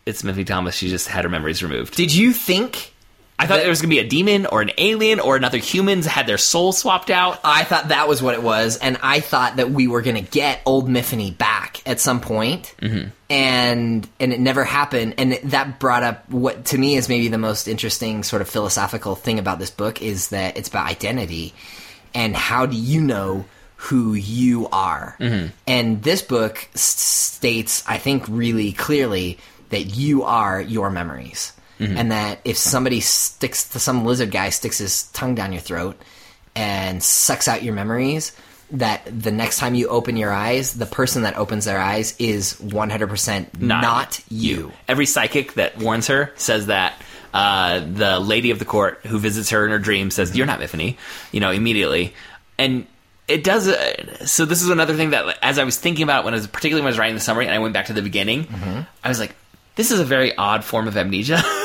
it's Myfanwy Thomas. She just had her memories removed. Did you think I thought there was going to be a demon or an alien or another humans had their soul swapped out. I thought that was what it was, and I thought that we were going to get old Myfanwy back at some point, mm-hmm. and and it never happened. And that brought up what to me is maybe the most interesting sort of philosophical thing about this book is that it's about identity and how do you know who you are. Mm-hmm. And this book states, I think, really clearly that you are your memories mm-hmm. and that if somebody sticks to some lizard guy sticks his tongue down your throat and sucks out your memories, that the next time you open your eyes, the person that opens their eyes is 100% not, you. Every psychic that warns her says that. Uh, the lady of the court who visits her in her dream says, "You're not Myfanwy," you know, immediately, and it does. Uh, so this is another thing that, as I was thinking about when I was particularly when I was writing the summary, and I went back to the beginning, Mm-hmm. I was like, "This is a very odd form of amnesia." (laughs)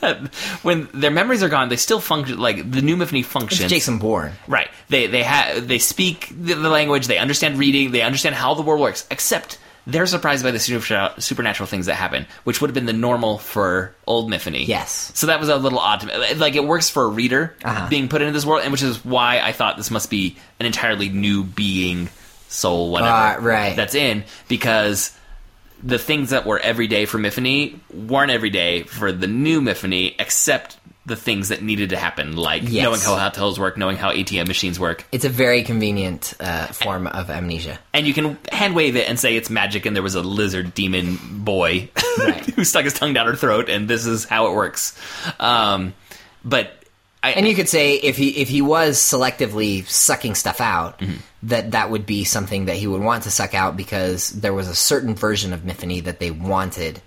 that (laughs) when their memories are gone, they still function like the new Myfanwy functions. It's Jason Bourne. Right. They they have they speak the, the language. They understand reading. They understand how the world works. Except they're surprised by the super- supernatural things that happen, which would have been the normal for old Myfanwy. Yes. So that was a little odd to me. Like it works for a reader Uh-huh. being put into this world, and which is why I thought this must be an entirely new being, soul, whatever. Uh, right. That's in because. The things that were everyday for Myfanwy weren't everyday for the new Myfanwy, except the things that needed to happen, like Yes. knowing how hotels work, knowing how ATM machines work, It's a very convenient uh, form of amnesia. and you can hand wave it and say it's magic and there was a lizard demon boy (laughs) Right. who stuck his tongue down her throat and this is how it works um, but I, And you could say if he if he was selectively sucking stuff out, Mm-hmm. that that would be something that he would want to suck out because there was a certain version of Myfanwy that they wanted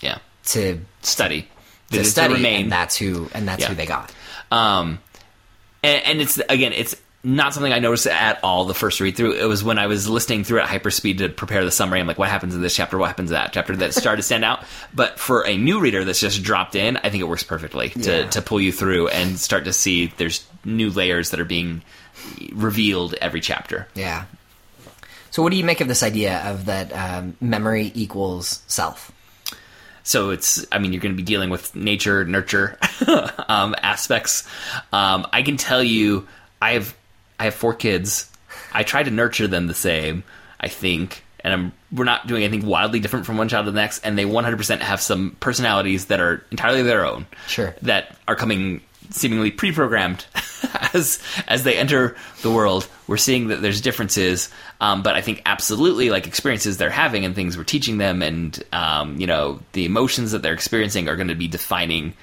yeah to study to To study, remain and that's who and that's Yeah. who they got. Um, and, and it's again, it's not something I noticed at all the first read through. It was when I was listening through at hyperspeed to prepare the summary. I'm like, what happens in this chapter? What happens in that chapter? That started to stand out. (laughs) But for a new reader that's just dropped in, I think it works perfectly to Yeah. to pull you through and start to see there's new layers that are being revealed every chapter. Yeah. So, what do you make of this idea of that um, memory equals self? So it's, I mean, you're going to be dealing with nature, nurture (laughs) um, aspects. Um, I can tell you, I have, I have four kids. I try to nurture them the same, I think, and I'm, we're not doing anything wildly different from one child to the next. And they 100% have some personalities that are entirely their own. Sure. That are coming seemingly pre-programmed (laughs) as as they enter the world. We're seeing that there's differences, um, but I think absolutely like experiences they're having and things we're teaching them, and um, you know the emotions that they're experiencing are going to be defining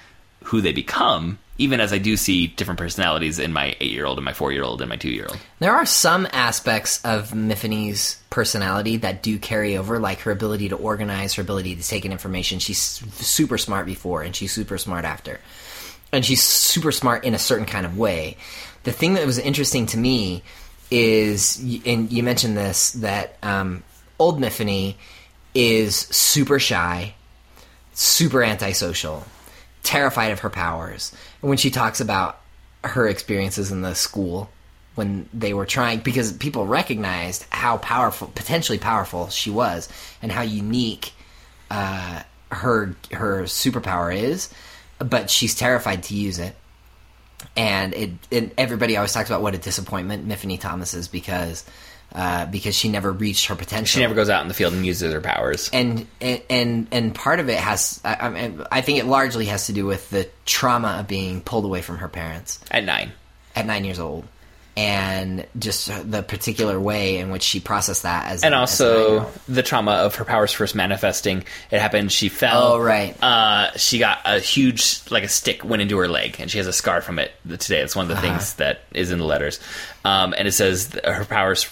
who they become. Even as I do see different personalities in my eight-year-old and my four-year-old and my two-year-old. There are some aspects of Myfanwy's personality that do carry over, like her ability to organize, her ability to take in information. She's super smart before, and she's super smart after. And she's super smart in a certain kind of way. The thing that was interesting to me is, and you mentioned this, that um, old Myfanwy is super shy, super antisocial, terrified of her powers. And when she talks about her experiences in the school when they were trying because people recognized how powerful potentially powerful she was and how unique uh, her her superpower is but she's terrified to use it. And it, it everybody always talks about what a disappointment Myfanwy Thomas is because uh, because she never reached her potential She never goes out in the field and uses her powers. and and and, and part of it has I, I, mean, I think it largely has to do with the trauma of being pulled away from her parents At nine, at nine years old and just the particular way in which she processed that as and a also nine-year-old. the trauma of her powers first manifesting. It happened. She fell. Oh, right. Uh, she got a huge, like a stick went into her leg, and she has a scar from it today. It's one of the Uh-huh. things that is in the letters. Um, and it says her powers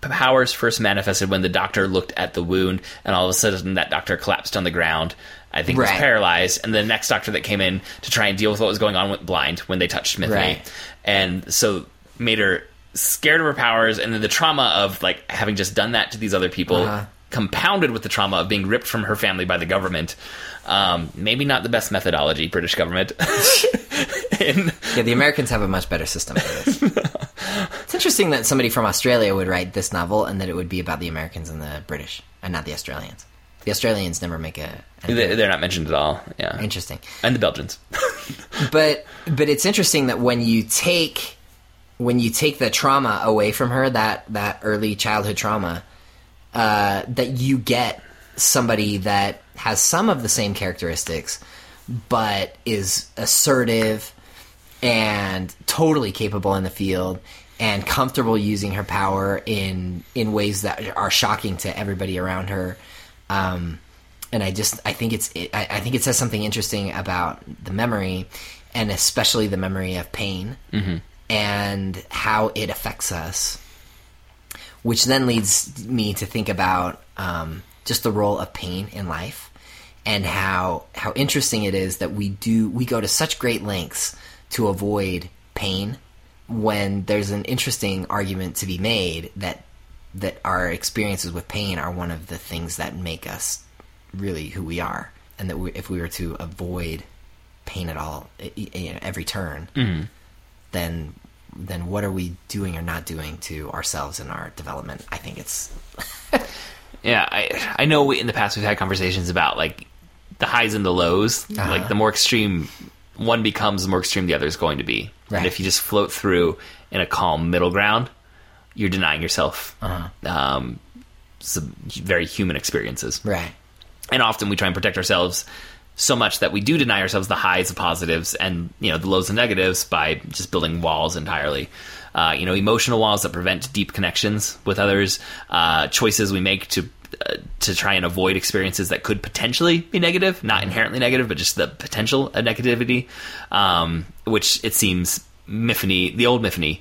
powers first manifested when the doctor looked at the wound, and all of a sudden that doctor collapsed on the ground. I think was paralyzed, and the next doctor that came in to try and deal with what was going on went blind when they touched Miffy, Right. and so made her scared of her powers, and then the trauma of like having just done that to these other people, Uh-huh. Compounded with the trauma of being ripped from her family by the government. Um, maybe not the best methodology, British government. (laughs) Yeah the Americans have a much better system for this (laughs) it's interesting that somebody from Australia would write this novel and that it would be about the Americans and the British and not the Australians the Australians never make a they- they're not mentioned at all. Yeah, interesting and the Belgians. (laughs) but but it's interesting that when you take when you take the trauma away from her that that early childhood trauma uh, that you get somebody that has some of the same characteristics but is assertive and totally capable in the field and comfortable using her power in in ways that are shocking to everybody around her. Um, and I just I think it's it, I, I think it says something interesting about the memory and especially the memory of pain and how it affects us which then leads me to think about um, just the role of pain in life and how how interesting it is that we do we go to such great lengths to avoid pain when there's an interesting argument to be made that that our experiences with pain are one of the things that make us really who we are and that we, if we were to avoid pain at all i- i- you know, every turn then then what are we doing or not doing to ourselves and our development i think it's (laughs) Yeah, I I know we, in the past we've had conversations about like the highs and the lows. Uh-huh. Like the more extreme one becomes, the more extreme the other is going to be. Right. And if you just float through in a calm middle ground, you're denying yourself Uh-huh. um, some very human experiences. right And often we try and protect ourselves so much that we do deny ourselves the highs of positives and you know the lows of negatives by just building walls entirely. Uh, you know, emotional walls that prevent deep connections with others, uh, choices we make to uh, to try and avoid experiences that could potentially be negative, not inherently negative, but just the potential of negativity, um, which it seems Myfanwy, the old Myfanwy,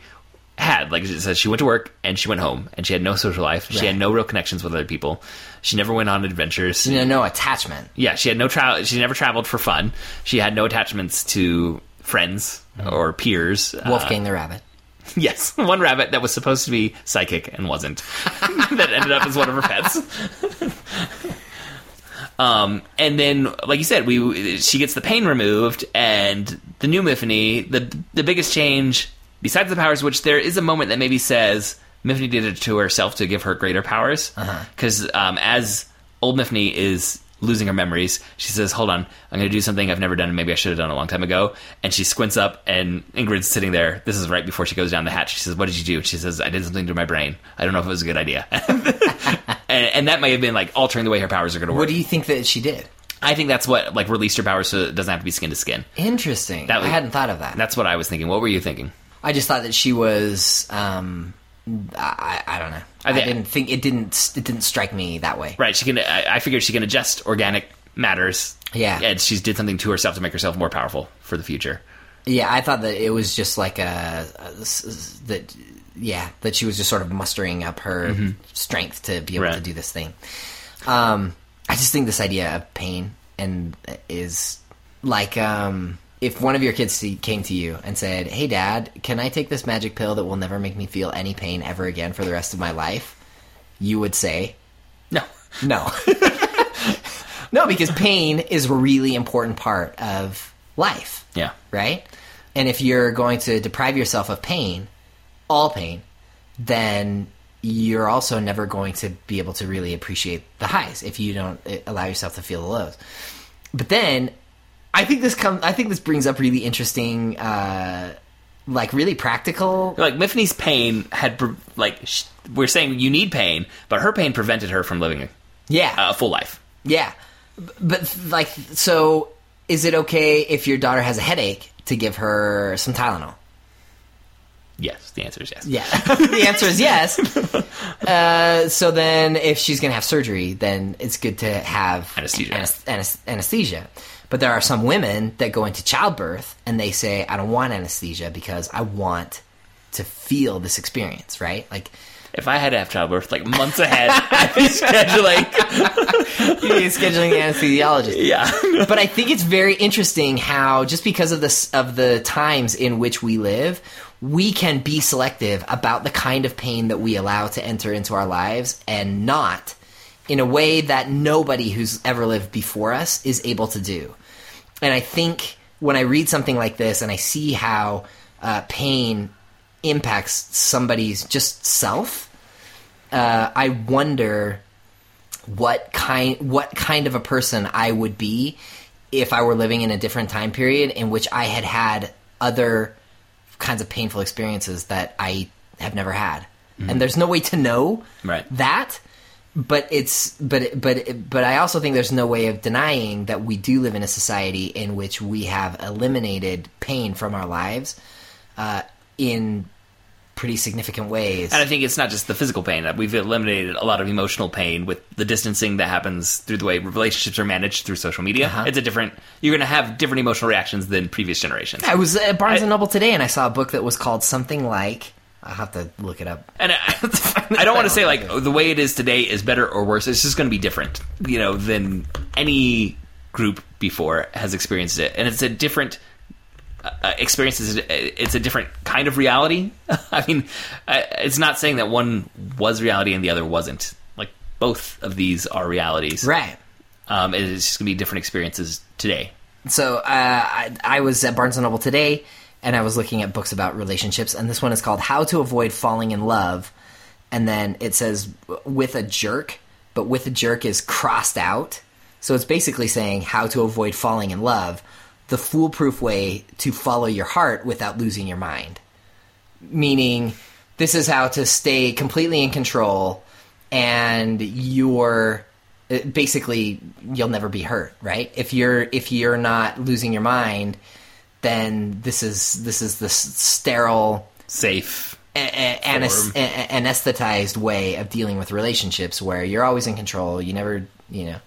had. Like it says, she went to work and she went home, and she had no social life. She Right. had no real connections with other people. She never went on adventures you know no attachment yeah, she had no travel. She never traveled for fun. She had no attachments to friends or peers. Uh, wolfgang the rabbit (laughs) yes, one rabbit that was supposed to be psychic and wasn't. (laughs) that ended up as one of her pets. (laughs) um, and then, like you said, we she gets the pain removed, and the new Myfanwy. The the biggest change, besides the powers, which there is a moment that maybe says Myfanwy did it to herself to give her greater powers, because um, as old Myfanwy is losing her memories, she says, "Hold on, I'm going to do something I've never done, and maybe I should have done a long time ago." And she squints up, and Ingrid's sitting there. This is right before she goes down the hatch. She says, "What did you do?" She says, "I did something to my brain. I don't know if it was a good idea." (laughs) and, and that may have been like altering the way her powers are going to work. what do you think that she did I think that's what like released her powers, so it doesn't have to be skin to skin. interesting That was- i hadn't thought of that That's what I was thinking. What were you thinking? I just thought that she was. Um, I, I don't know. I I, didn't think it didn't it didn't strike me that way. Right? She can. I, I figured she can adjust organic matters. Yeah. and she's did something to herself to make herself more powerful for the future. Yeah, I thought that it was just like a, a that. Yeah, that she was just sort of mustering up her strength to be able to Mm-hmm. Do this thing. Um, I just think this idea of pain and is like um, if one of your kids see- came to you and said, "Hey, Dad, can I take this magic pill that will never make me feel any pain ever again for the rest of my life?" You would say, No, No. (laughs) no, because pain is a really important part of life, yeah, right? And if you're going to deprive yourself of pain, all pain, then you're also never going to be able to really appreciate the highs if you don't uh, allow yourself to feel the lows. But then I think this comes I think this brings up really interesting uh like really practical like Myfanwy's pain had pre- like sh- we're saying you need pain, but her pain prevented her from living a, yeah. a full life. Yeah, B- but like, so is it okay if your daughter has a headache to give her some Tylenol? Yes, the answer is yes. Yeah, (laughs) the answer is yes. (laughs) Uh, so then, if she's gonna have surgery, then it's good to have Anesthesia. anes- anes- anesthesia. But there are some women that go into childbirth and they say, "I don't want anesthesia because I want to feel this experience." Right? Like, If I had to have childbirth like months ahead, I'd be (laughs) scheduling. (laughs) you're scheduling an anesthesiologist. yeah, (laughs) but I think it's very interesting how just because of this of the times in which we live, we can be selective about the kind of pain that we allow to enter into our lives and not in a way that nobody who's ever lived before us is able to do. And I think when I read something like this and I see how uh, pain impacts somebody's just self, uh, I wonder what kind what kind of a person I would be if I were living in a different time period in which I had had other kinds of painful experiences that I have never had. And there's no way to know Right. that but it's but but but I also think there's no way of denying that we do live in a society in which we have eliminated pain from our lives uh, in pretty significant ways. And I think it's not just the physical pain that we've eliminated a lot of emotional pain with the distancing that happens through the way relationships are managed through social media. Uh-huh. It's a different. You're going to have different emotional reactions than previous generations. I was at Barnes I- and Noble today, and I saw a book that was called something like I'll have to look it up. And I, (laughs) I don't want to say like the way it is today is better or worse. It's just going to be different, you know, than any group before has experienced it, and it's a different uh, uh experience. It's a different kind of reality. (laughs) I mean, it's not saying that one was reality and the other wasn't. Like both of these are realities, Right. Um, it's just going to be different experiences today. So uh, I, I was at Barnes and Noble today, and I was looking at books about relationships, and this one is called "How to Avoid Falling in Love," and then it says "with a jerk," but "with a jerk" is crossed out, so it's basically saying how to avoid falling in love, the foolproof way to follow your heart without losing your mind. Meaning, this is how to stay completely in control, and you're basically you'll never be hurt right if you're if you're not losing your mind then this is this is the sterile Safe. a- anes- a- anesthetized way of dealing with relationships where you're always in control you never you know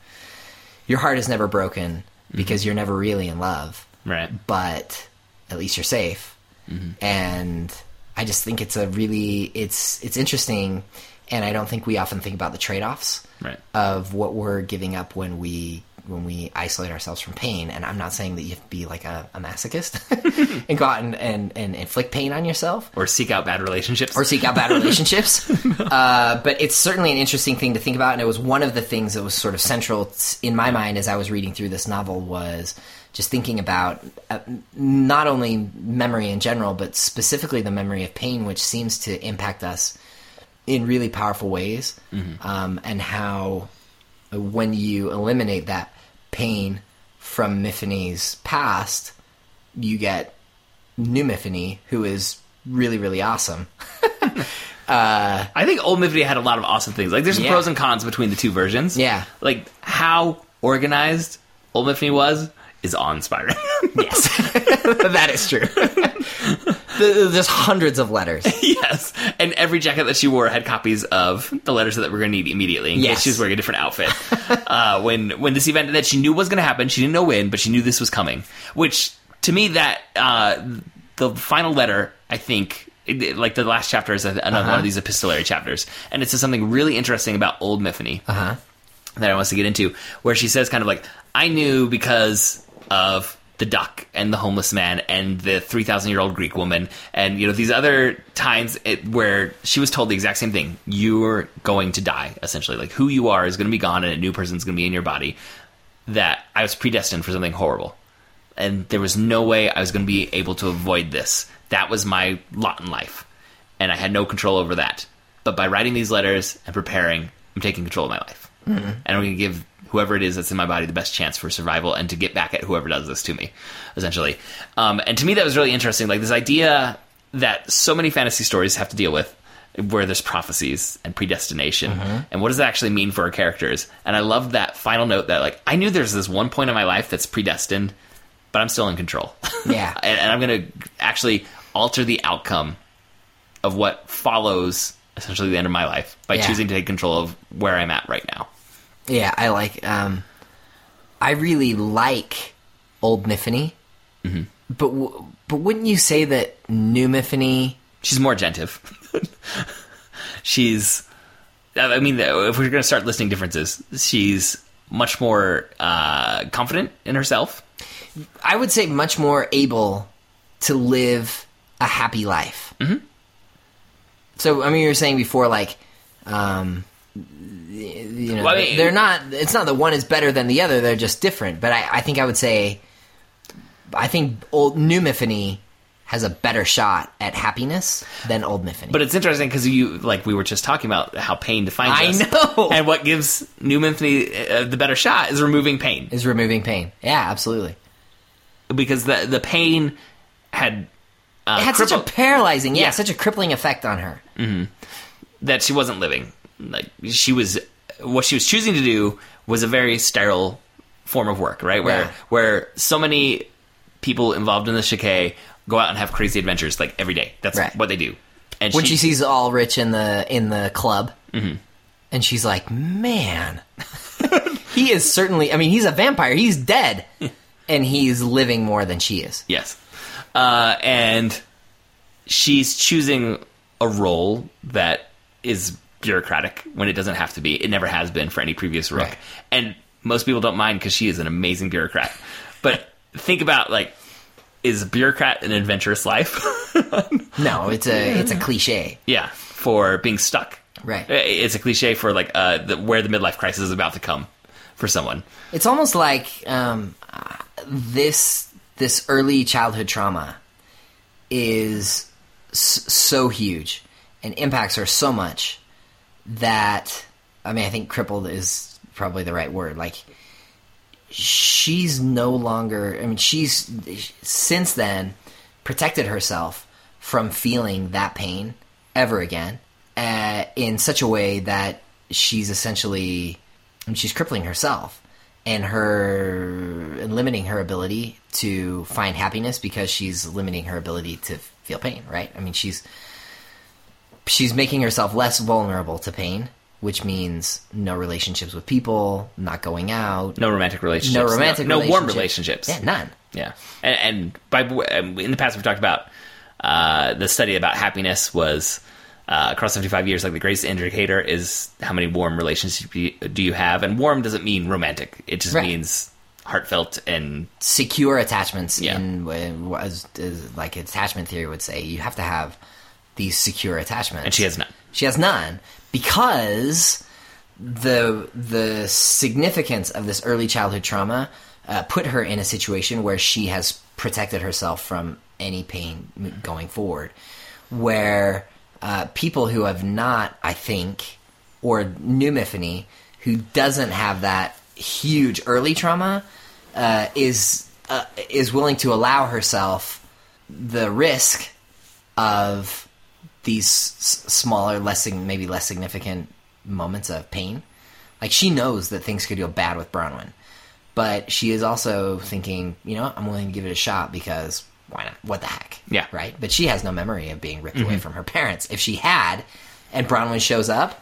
your heart is never broken mm-hmm. because you're never really in love Right. but at least you're safe. Mm-hmm. And I just think it's a really it's it's interesting, and I don't think we often think about the trade offs Right. of what we're giving up when we when we isolate ourselves from pain. And I'm not saying that you have to be like a, a masochist (laughs) and go out and, and, and inflict pain on yourself Or seek out bad relationships. or seek out bad (laughs) relationships. (laughs) uh, but it's certainly an interesting thing to think about, and it was one of the things that was sort of central in my mind as I was reading through this novel was just thinking about uh, not only memory in general, but specifically the memory of pain, which seems to impact us in really powerful ways, um, and how when you eliminate that pain from Miffy's past, you get new Miffy, who is really, really awesome. (laughs) Uh, I think Old Miffy had a lot of awesome things. Like there's some Yeah. pros and cons between the two versions. Yeah. Like how organized Old Miffy was is awe-inspiring. Yes, (laughs) that is true. (laughs) The- There's hundreds of letters. (laughs) yes. And every jacket that she wore had copies of the letters that we're going to need immediately in Yes. case she was wearing a different outfit. (laughs) uh, when when this event that she knew was going to happen, she didn't know when, but she knew this was coming. Which to me, that uh, the final letter, I think. Like the last chapter is another Uh-huh. one of these epistolary chapters, and it says something really interesting about old Miffy. Uh huh. that I want to get into, where she says kind of like, I knew because of the duck and the homeless man and the 3,000 year old Greek woman and, you know, these other times it, where she was told the exact same thing. You're going to die, essentially. Like, who you are is going to be gone and a new person's going to be in your body. That I was predestined for something horrible. And there was no way I was going to be able to avoid this. That was my lot in life. And I had no control over that. But by writing these letters and preparing, I'm taking control of my life. Mm-hmm. And I'm going to give whoever it is that's in my body the best chance for survival and to get back at whoever does this to me, essentially. Um, and to me, that was really interesting. Like this idea that so many fantasy stories have to deal with where there's prophecies and predestination and what does that actually mean for our characters and i love that final note that like i knew there's this one point in my life that's predestined but i'm still in control (laughs) Yeah. and, and i'm going to actually alter the outcome of what follows essentially the end of my life by Yeah. choosing to take control of where i'm at right now Yeah, I like. Um, I really like old Miffy, but w- but wouldn't you say that new Miffy? she's more agentive (laughs) she's i mean if we're going to start listing differences she's much more uh, confident in herself I would say much more able to live a happy life. Mm-hmm. So, I mean, you were saying before, like, um, you know, Well, I mean- they're not. It's not that one is better than the other; they're just different. But I, I think I would say, I think old new Miffy has a better shot at happiness than old Miffy. But it's interesting because you, like we were just talking about how pain defines I us. know. And what gives New Myfanwy uh, the better shot is removing pain. is removing pain. Yeah, absolutely. Because the the pain had, uh, It had such a paralyzing, yeah, Yeah. such a crippling effect on her. that she wasn't living. Like she was, what she was choosing to do was a very sterile form of work, right? Where Yeah. where so many people involved in the Checquy go out and have crazy adventures like every day. That's Right. what they do. And when she, she sees rich in the in the club, and she's like, "Man, (laughs) he is certainly. I mean, he's a vampire. He's dead, (laughs) and he's living more than she is." Yes. Uh, and she's choosing a role that is bureaucratic when it doesn't have to be. It never has been for any previous rook, Right. and most people don't mind because she is an amazing bureaucrat. But think about like, is a bureaucrat an adventurous life? (laughs) No, it's a it's a cliche. yeah, for being stuck. Right. It's a cliche for like uh, the, where the midlife crisis is about to come for someone. It's almost like um, this this early childhood trauma is so huge and impacts her so much that I mean I think crippled is probably the right word. Like she's no longer. I mean she's since then protected herself from feeling that pain ever again uh, in such a way that she's essentially I mean, she's crippling herself and her and limiting her ability to find happiness because she's limiting her ability to feel pain right i mean she's she's making herself less vulnerable to pain which means no relationships with people not going out No romantic relationships. no romantic no, no warm relationships. relationships. yeah none Yeah, and, and by um, in the past we've talked about uh, the study about happiness was uh, across seventy five years. Like the greatest indicator is how many warm relationships you- do you have, and warm doesn't mean romantic. It just Right. means heartfelt and secure attachments Yeah. in uh, as, as like attachment theory would say you have to have these secure attachments and she has none. She has none because the the significance of this early childhood trauma uh, put her in a situation where she has protected herself from any pain going forward. Where uh, people who have not, I think, or new Myfanwy, who doesn't have that huge early trauma, uh, is uh, is willing to allow herself the risk of these s- smaller, less maybe less significant moments of pain. Like she knows that things could go bad with Bronwyn, but she is also thinking, you know, I'm willing to give it a shot because why not? What the heck? Yeah. Right. But she has no memory of being ripped away mm-hmm. from her parents. If she had, and Bronwyn shows up,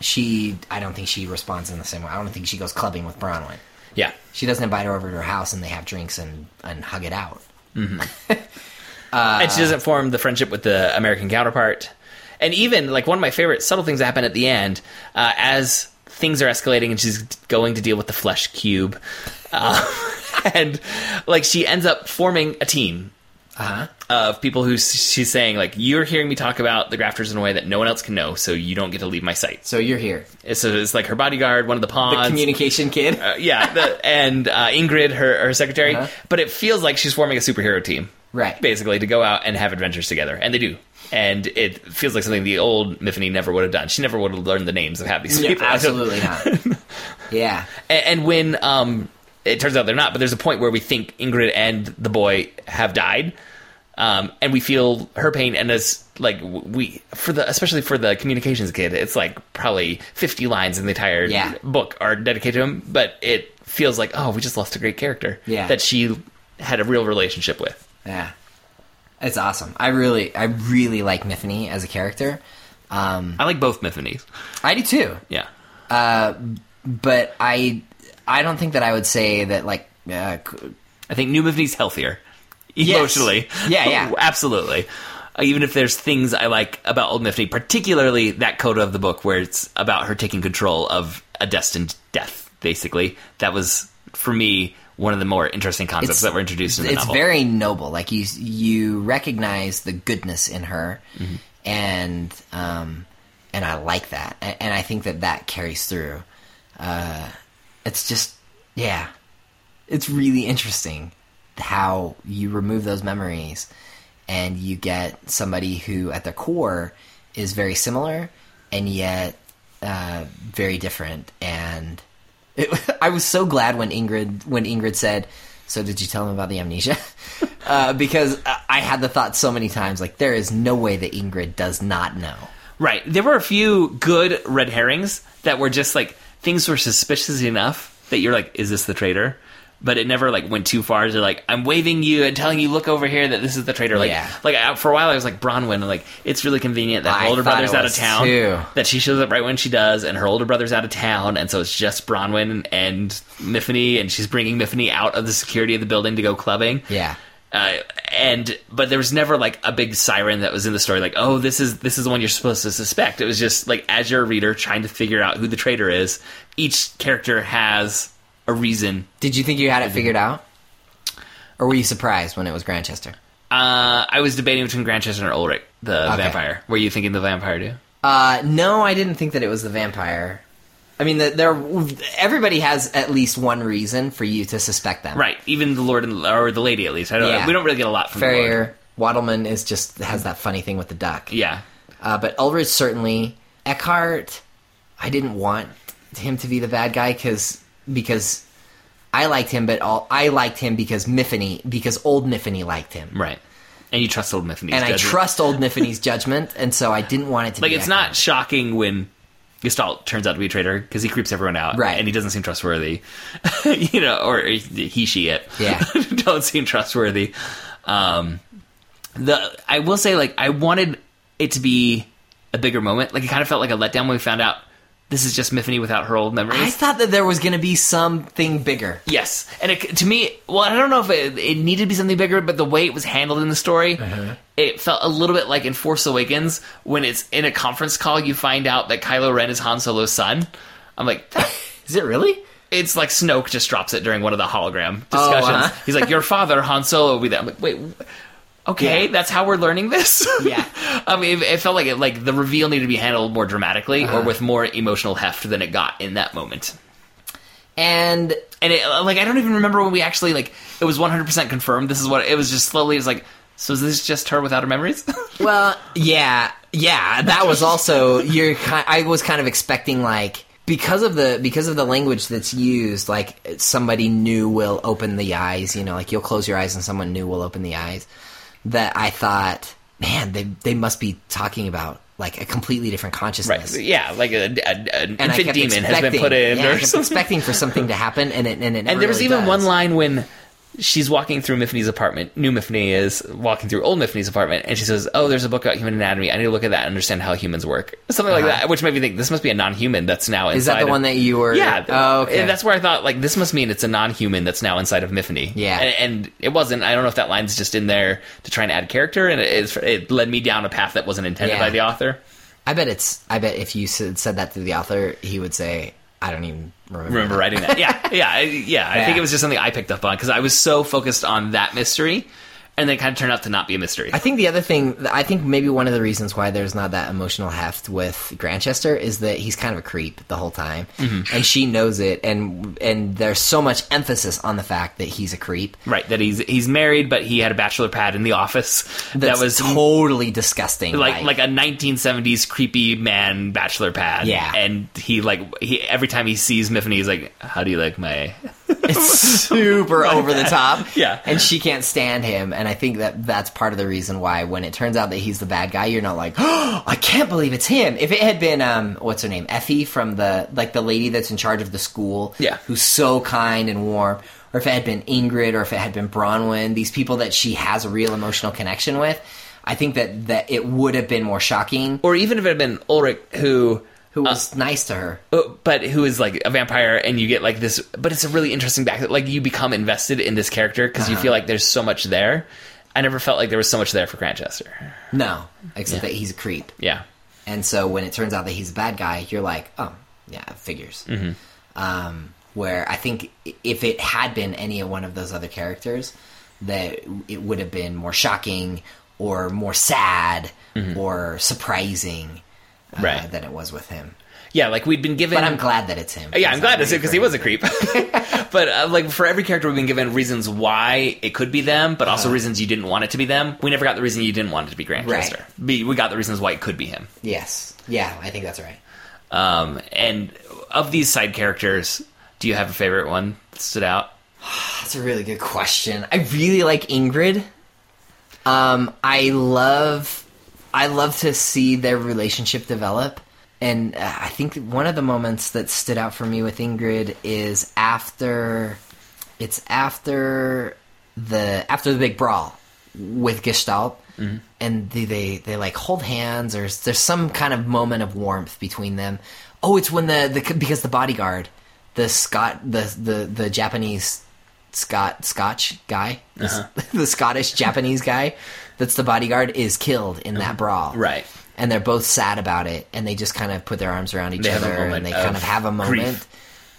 she, I don't think she responds in the same way. I don't think she goes clubbing with Bronwyn. Yeah, She doesn't invite her over to her house and they have drinks and, and hug it out. Mm-hmm. (laughs) and she doesn't form the friendship with the American counterpart. And even like one of my favorite subtle things that happen at the end, uh, as things are escalating and she's going to deal with the flesh cube, uh, (laughs) and like she ends up forming a team Uh-huh. of people who she's saying like you're hearing me talk about the grafters in a way that no one else can know, so you don't get to leave my sight. So you're here. So it's like her bodyguard, one of the The pawns. communication kid. uh, yeah, the, and uh, Ingrid, her, her secretary. Uh-huh. But it feels like she's forming a superhero team, Right. Basically, to go out and have adventures together, and they do. And it feels like something the old Myfanwy never would have done. She never would have learned the names of half these people. (laughs) Absolutely not. yeah. And, and when um, it turns out they're not, but there's a point where we think Ingrid and the boy have died, um, and we feel her pain. And as like we for the especially for the communications kid, it's like probably 50 lines in the entire Yeah. book are dedicated to him, but it feels like oh, we just lost a great character Yeah. that she had a real relationship with. Yeah. It's awesome. I really, I really like Myfanwy as a character. Um, I like both Myfanwy's. I do too. Yeah. Uh, But I, I don't think that I would say that like, uh, I think New Myfanwy's healthier Yes. emotionally. Yeah, yeah. (laughs) absolutely. Uh, even if there's things I like about Old Myfanwy, particularly that coda of the book where it's about her taking control of a destined death. Basically, that was for me one of the more interesting concepts that were introduced in the it's novel. very noble. Like you, you recognize the goodness in her, Mm-hmm. and um, and I like that, and, and I think that that carries through. Uh, it's just, yeah, it's really interesting how you remove those memories, and you get somebody who, at their core, is very similar, and yet uh, very different, and it, (laughs) I was so glad when Ingrid when Ingrid said, "So did you tell him about the amnesia?" (laughs) uh, because I- I had the thought so many times, like there is no way that Ingrid does not know. Right. There were a few good red herrings that were just like things were suspicious enough that you're like, is this the traitor? But it never like went too far. They're like, I'm waving you and telling you, look over here, that this is the traitor. Like, Yeah. like I, for a while I was like Bronwyn. Like, it's really convenient that her I older brother's out of town. too. That she shows up right when she does, and her older brother's out of town, and so it's just Bronwyn and Myfanwy, and she's bringing Myfanwy out of the security of the building to go clubbing. Yeah, Uh, and but there was never like a big siren that was in the story like oh this is this is the one you're supposed to suspect it was just like as you're a reader trying to figure out who the traitor is each character has a reason Did you think you had it figured out? Or were you surprised when it was Grantchester? uh i was debating between grantchester and alrich the Okay. vampire were you thinking the vampire too Uh, no, I didn't think that it was the vampire. I mean, the, there. Everybody has at least one reason for you to suspect them. right even the lord and or the lady at least i don't Yeah. we don't really get a lot from. Farrier, Wattleman is just has that funny thing with the duck. yeah Uh, but Alrich certainly. Eckhart, I didn't want him to be the bad guy because because I liked him, but all I liked him because Myfanwy because old Myfanwy liked him, right and you trust old Myfanwy's and I trust old (laughs) Myfanwy's judgment, and so I didn't want it to like be Like, it's not shocking when Gestalt turns out to be a traitor because he creeps everyone out, Right. And he doesn't seem trustworthy, (laughs) you know, or he, she, it, Yeah. (laughs) don't seem trustworthy. Um, the I will say, like, I wanted it to be a bigger moment. Like, it kind of felt like a letdown when we found out this is just Myfanwy without her old memories. I thought that there was going to be something bigger. Yes, and it, to me, well, I don't know if it, it needed to be something bigger, but the way it was handled in the story, it felt a little bit like in Force Awakens when it's in a conference call, you find out that Kylo Ren is Han Solo's son. I'm like, (laughs) is it really? it's like Snoke just drops it during one of the hologram Oh, discussions. uh-huh. He's like, your father Han Solo will be there. I'm like, wait. Okay, Yeah. that's how we're learning this. Yeah. (laughs) I mean, it, it felt like it, like the reveal needed to be handled more dramatically or Uh-huh. with more emotional heft than it got in that moment And and it, like I don't even remember when we actually like it was 100% confirmed. This is what it was. Just slowly, it was like, so is this just her without her memories? (laughs) well, yeah, yeah. That was also you're. I was kind of expecting like because of the because of the language that's used, like somebody new will open the eyes. You know, like you'll close your eyes and someone new will open the eyes. That I thought, man, they they must be talking about like a completely different consciousness. Right. yeah, like a, a, an infant demon has been put in, Yeah, I or kept something. expecting for something to happen, and it and it. (laughs) And there was really even does. one line when she's walking through Myfanwy's apartment. New Myfanwy is walking through old Myfanwy's apartment, and she says, "Oh, there's a book about human anatomy. I need to look at that and understand how humans work." Something like Uh-huh. that, which made me think this must be a non-human that's now inside. Is that the of- one that you were? Yeah. Oh, okay. And that's where I thought, like, this must mean it's a non-human that's now inside of Myfanwy. Yeah. And, and it wasn't. I don't know if that line's just in there to try and add character, and it, it led me down a path that wasn't intended Yeah. by the author. I bet it's. I bet if you said, said that to the author, he would say, "I don't even remember." remember that." writing that. Yeah, yeah, yeah. I Yeah. think it was just something I picked up on because I was so focused on that mystery, and then it kind of turned out to not be a mystery. I think the other thing, I think maybe one of the reasons why there's not that emotional heft with Grantchester is that he's kind of a creep the whole time, Mm-hmm. and she knows it, and and there's so much emphasis on the fact that he's a creep. Right, that he's he's married, but he had a bachelor pad in the office That's that was totally disgusting. like like a 1970s creepy man bachelor pad. Yeah. and he like he every time he sees Myfanwy, he's like, "How do you like my?" It's (laughs) super over the top. Yeah. and she can't stand him, and I think that that's part of the reason why when it turns out that he's the bad guy, you're not like, oh, (gasps) I can't believe it's him. If it had been um, what's her name, Effie from the like the lady that's in charge of the school, Yeah. who's so kind and warm. Or if it had been Ingrid, or if it had been Bronwyn, these people that she has a real emotional connection with, I think that that it would have been more shocking. Or even if it had been Alrich, who Who was nice to her? Uh, but who is like a vampire and you get like this but it's a really interesting back like you become invested in this character because you Uh-huh. feel like there's so much there i never felt like there was so much there for grantchester No, except that he's a creep. yeah And so when it turns out that he's a bad guy, you're like, oh, yeah, figures. Um, where I think if it had been any of one of those other characters, that it would have been more shocking or more sad or surprising uh, Right. than it was with him. yeah like we'd been given But I'm glad that it's him. yeah i'm glad ready because he was a creep (laughs) but uh, like for every character we've been given reasons why it could be them but also reasons you didn't want it to be them we never got the reason you didn't want it to be grantchester Be- we got the reasons why it could be him Yes. Yeah, I think that's right. um, and of these side characters do you have a favorite one that stood out (sighs) That's a really good question. I really like Ingrid. Um, I love, I love to see their relationship develop, and uh, I think one of the moments that stood out for me with Ingrid is after, it's after the after the big brawl with Gestalt, and they, they they like hold hands, or there's some kind of moment of warmth between them. Oh, it's when the, the because the bodyguard, the Scott, the the the Japanese Scott Scotch guy, the, (laughs) the Scottish Japanese guy that's the bodyguard is killed in that mm-hmm. brawl. Right. And they're both sad about it and they just kind of put their arms around each They have a other moment and they kind of of have a grief. moment.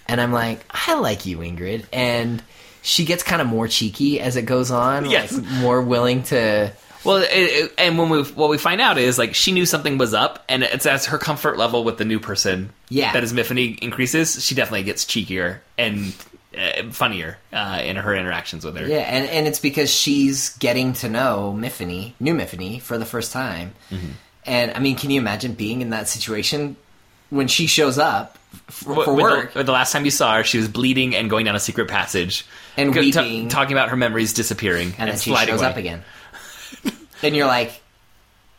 And I'm like, I like you, Ingrid. And she gets kind of more cheeky as it goes on. Yes. Like more willing to Well, it, it, and when we what we find out is like she knew something was up, and it's as her comfort level with the new person, Yeah. that is Myfanwy increases. She definitely gets cheekier and uh, funnier uh, in her interactions with her. Yeah, and, and it's because she's getting to know Myfanwy, new Myfanwy, for the first time. Mm-hmm. And I mean, can you imagine being in that situation when she shows up for, for work? The, the last time you saw her, she was bleeding and going down a secret passage And weeping. talking about her memories disappearing and then she shows away. up again. and you're like,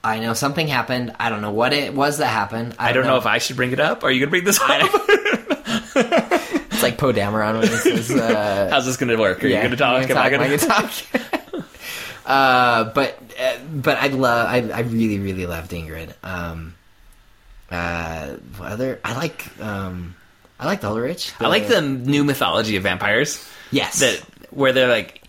I know something happened. I don't know what it was that happened. I don't know if I should bring it up. Are you going to bring this (laughs) up? It's like Poe Dameron when he says, uh, (laughs) How's this going to work? Are you going to talk? Am going to talk? Am I gonna talk? (laughs) uh, but uh, but I love I, I really really loved Ingrid. Um, uh, what other I like um, I like the Alrich. I like the new mythology of vampires. yes that where they're like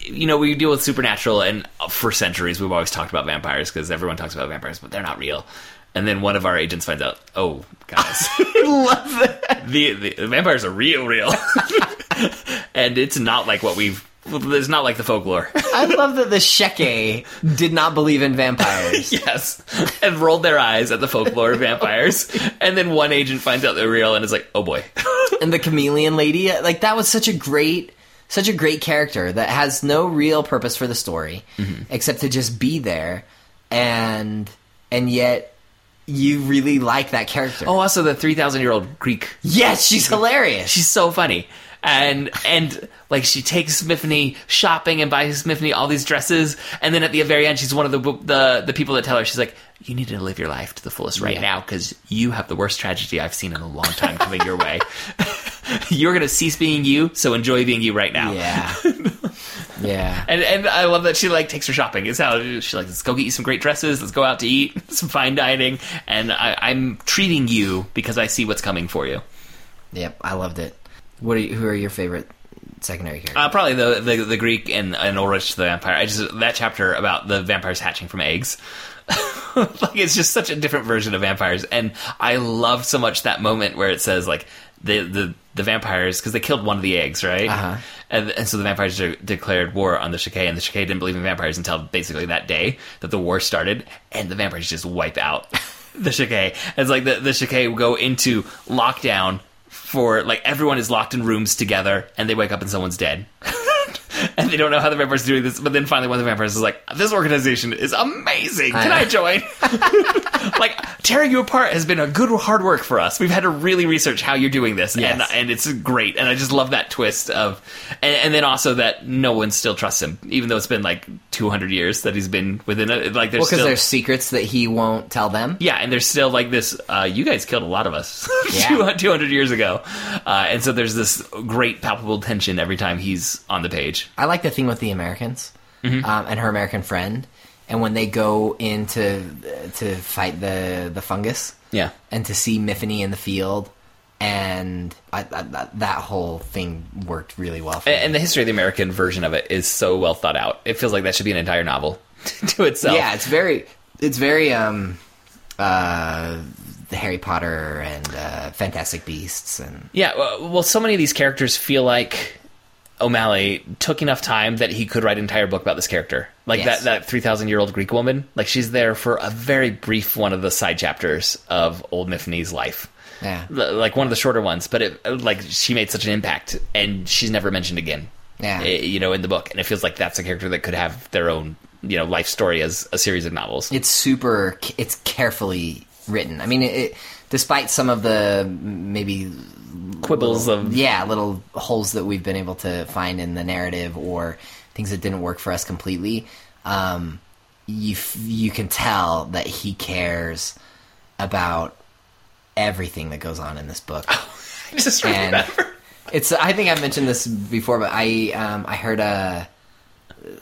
you know we deal with supernatural and for centuries we've always talked about vampires because everyone talks about vampires but they're not real and then one of our agents finds out oh guys. (laughs) Love that. the, the, the vampires are real real. (laughs) And it's not like what we've it's not like the folklore. I love that the Checquy did not believe in vampires. (laughs) yes. And rolled their eyes at the folklore of vampires. And then one agent finds out they're real and is like oh boy. And the chameleon lady like that was such a great such a great character that has no real purpose for the story mm-hmm. except to just be there. And and yet you really like that character oh also the 3000 year old greek yes she's hilarious She's so funny. And and like she takes Myfanwy shopping and buys Myfanwy all these dresses, and then at the very end, she's one of the the the people that tell her she's like, "You need to live your life to the fullest right Yeah. now because you have the worst tragedy I've seen in a long time coming your way. (laughs) You're gonna cease being you, so enjoy being you right now." yeah (laughs) yeah And and I love that she like takes her shopping. It's how she like let's go get you some great dresses, let's go out to eat, (laughs) some fine dining, and I, I'm treating you because I see what's coming for you. yep i loved it what are you, who are your favorite secondary characters Uh, probably the, the the Greek and, and Alrich the vampire. I just that chapter about the vampires hatching from eggs. (laughs) like it's just such a different version of vampires, and I love so much that moment where it says like the the, the vampires because they killed one of the eggs, right? Uh-huh. And, and so the vampires de- declared war on the Checquy, and the Checquy didn't believe in vampires until basically that day that the war started, and the vampires just wipe out (laughs) the Checquy. It's like the the Checquy will go into lockdown for like everyone is locked in rooms together, and they wake up and someone's dead. (laughs) (laughs) and they don't know how the vampires are doing this, but then finally one of the vampires is like, "This organization is amazing. Can I, I- join?" (laughs) like tearing you apart has been a good hard work for us. We've had to really research how you're doing this, and Yes. and it's great. And I just love that twist of, and, and then also that no one still trusts him, even though it's been like 200 years that he's been within it. Like there's well because there's secrets that he won't tell them yeah, and there's still like this. Uh, you guys killed a lot of us (laughs) Yeah. 200 200 years ago, uh, and so there's this great palpable tension every time he's on the page. I like the thing with the Americans Mm-hmm. um, and her American friend, and when they go into to fight the the fungus, Yeah. and to see Myfanwy in the field, and I, I, that, that whole thing worked really well. And, and the history of the American version of it is so well thought out. It feels like that should be an entire novel (laughs) to itself. yeah, it's very it's very um uh the Harry Potter and uh, Fantastic Beasts and Yeah, well, well, so many of these characters feel like O'Malley took enough time that he could write an entire book about this character. Like Yes. that, that 3,000 year old Greek woman. Like she's there for a very brief one of the side chapters of Old Myfanwy's life. yeah L- Like one of the shorter ones, but it, like she made such an impact and she's never mentioned again. Yeah. eh, You know, in the book. And it feels like that's a character that could have their own, you know, life story as a series of novels. it's super it's carefully written. I mean, it, it despite some of the maybe Quibbles little- of yeah little holes that we've been able to find in the narrative or things that didn't work for us completely. Um, you f- you can tell that he cares about everything that goes on in this book. (laughs) I just and remember. it's I think I've mentioned this before, but I um, I heard a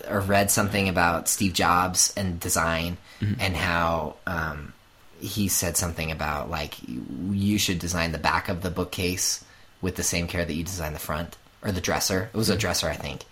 or read something about Steve Jobs and design and how um, he said something about like you should design the back of the bookcase with the same care that you design the front. or the dresser. It was a dresser, I think,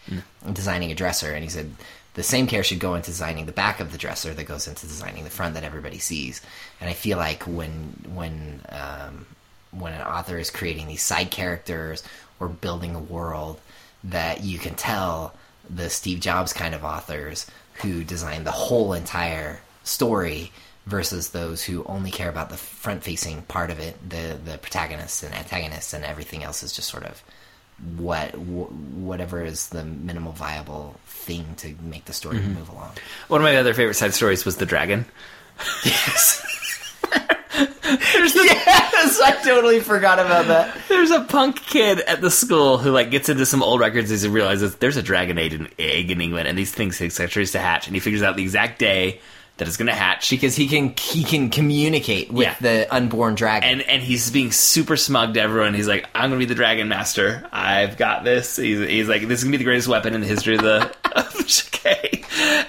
designing a dresser, and he said the same care should go into designing the back of the dresser that goes into designing the front that everybody sees. And I feel like when when um, when an author is creating these side characters or building a world, that you can tell the Steve Jobs kind of authors who design the whole entire story versus those who only care about the front facing part of it the the protagonists and antagonists and everything else is just sort of what wh- whatever is the minimal viable thing to make the story mm-hmm. move along. One of my other favorite side stories was the dragon. yes. (laughs) Yes i totally forgot about that. There's a punk kid at the school who like gets into some old records and he realizes there's a dragon egg in, egg in England and these things take centuries to hatch and he figures out the exact day that it's going to hatch. because he can he can communicate with Yeah. the unborn dragon and and he's being super smug to everyone. He's like, "I'm gonna be the Dragon Master. I've got this." He's, he's like, "This is gonna be the greatest weapon in the history of the (laughs) of the Checquy."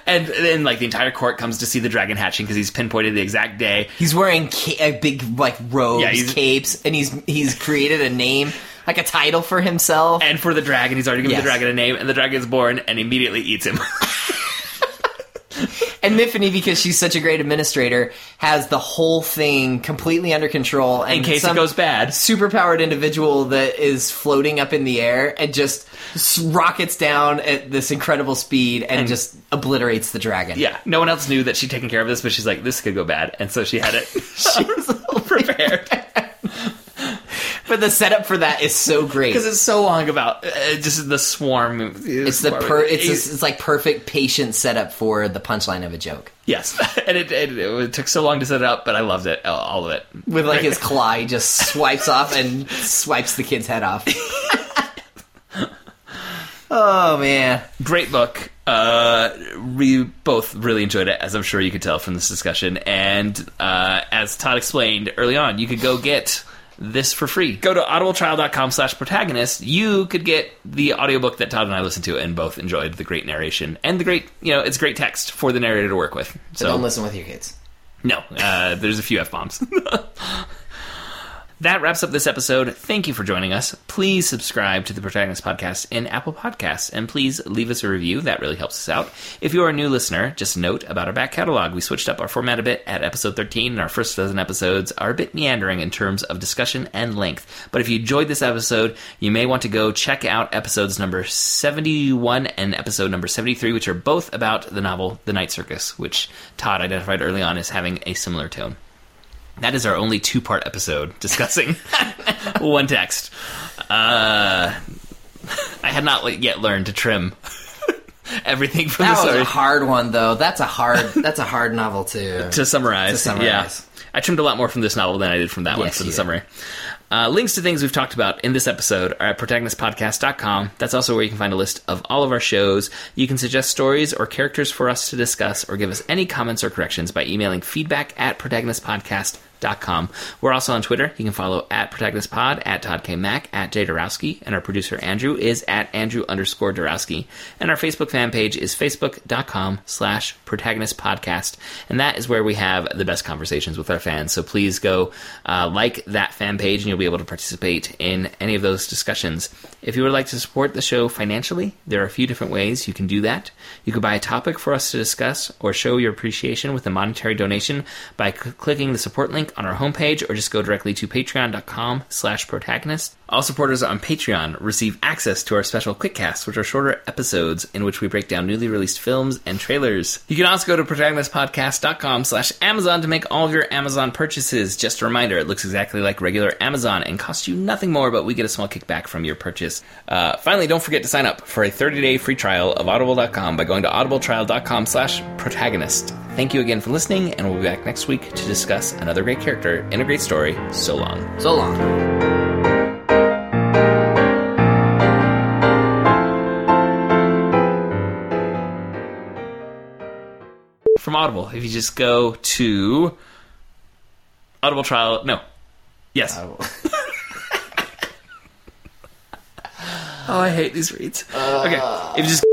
And then like the entire court comes to see the dragon hatching because he's pinpointed the exact day. He's wearing ca- a big like robes, Yeah, capes, and he's he's created a name, like a title for himself. And for the dragon, he's already given Yes. the dragon a name, and the dragon's born and immediately eats him. (laughs) (laughs) And Myfanwy, because she's such a great administrator, has the whole thing completely under control. And in case it goes bad. superpowered individual that is floating up in the air and just rockets down at this incredible speed and, just obliterates the dragon. Yeah, no one else knew that she'd taken care of this, but she's like, "This could go bad," and so she had it (laughs) (laughs) she was prepared. prepared. But the setup for that is so great. because it's so long about uh, just the swarm. It's the per- it's it's like perfect patient setup for the punchline of a joke. yes, (laughs) and it, it, it took so long to set it up, but I loved it, all- all of it. With like his (laughs) claw, he just swipes off and swipes the kid's head off. (laughs) oh man. Great book. Uh, we both really enjoyed it, as I'm sure you could tell from this discussion. And uh, as Todd explained early on, you could go get this for free. Go to audibletrial.com slash protagonist. You could get the audiobook that Todd and I listened to and both enjoyed the great narration and the great, you know, it's great text for the narrator to work with. So So don't listen with your kids. No, uh, there's a few f bombs. (laughs) that wraps up this episode. Thank you for joining us. Please subscribe to the Protagonist Podcast in Apple Podcasts, and please leave us a review. That really helps us out. If you are a new listener, just note about our back catalog. We switched up our format a bit at episode 13, and our first dozen episodes are a bit meandering in terms of discussion and length. But if you enjoyed this episode, you may want to go check out episodes number 71 and episode number 73, which are both about the novel The Night Circus, which Todd identified early on as having a similar tone. That is our only two part episode discussing (laughs) one text. Uh, I had not yet learned to trim (laughs) everything from That the was story a hard one though. That's a hard that's a hard novel to (laughs) to summarize. To summarize. Yeah. I trimmed a lot more from this novel than I did from that one Yes, for the summary. Uh, links to things we've talked about in this episode are at protagonistpodcast.com. That's also where you can find a list of all of our shows. You can suggest stories or characters for us to discuss or give us any comments or corrections by emailing feedback at protagonistpodcast.com. We're also on Twitter. You can follow at protagonistpod, at Todd K. Mack, at Jay Dorowski, and our producer Andrew is at Andrew underscore Dorowski. And our Facebook fan page is facebook.com slash protagonist podcast. And that is where we have the best conversations with our fans. So please go uh, like that fan page and you'll be able to participate in any of those discussions. If you would like to support the show financially, there are a few different ways you can do that. You could buy a topic for us to discuss or show your appreciation with a monetary donation by cl- clicking the support link on our homepage or just go directly to patreon.com slash protagonist. All supporters on Patreon receive access to our special quickcasts, which are shorter episodes in which we break down newly released films and trailers. You can also go to protagonistpodcast.com slash Amazon to make all of your Amazon purchases. Just a reminder, it looks exactly like regular Amazon and costs you nothing more, but we get a small kickback from your purchase. Uh, finally, don't forget to sign up for a 30-day free trial of audible.com by going to audibletrial.com slash protagonist. Thank you again for listening, and we'll be back next week to discuss another great character in a great story. So long. So long. From Audible. If you just go to Audible trial, no, yes. Oh. (laughs) Oh, I hate these reads. okay, if you just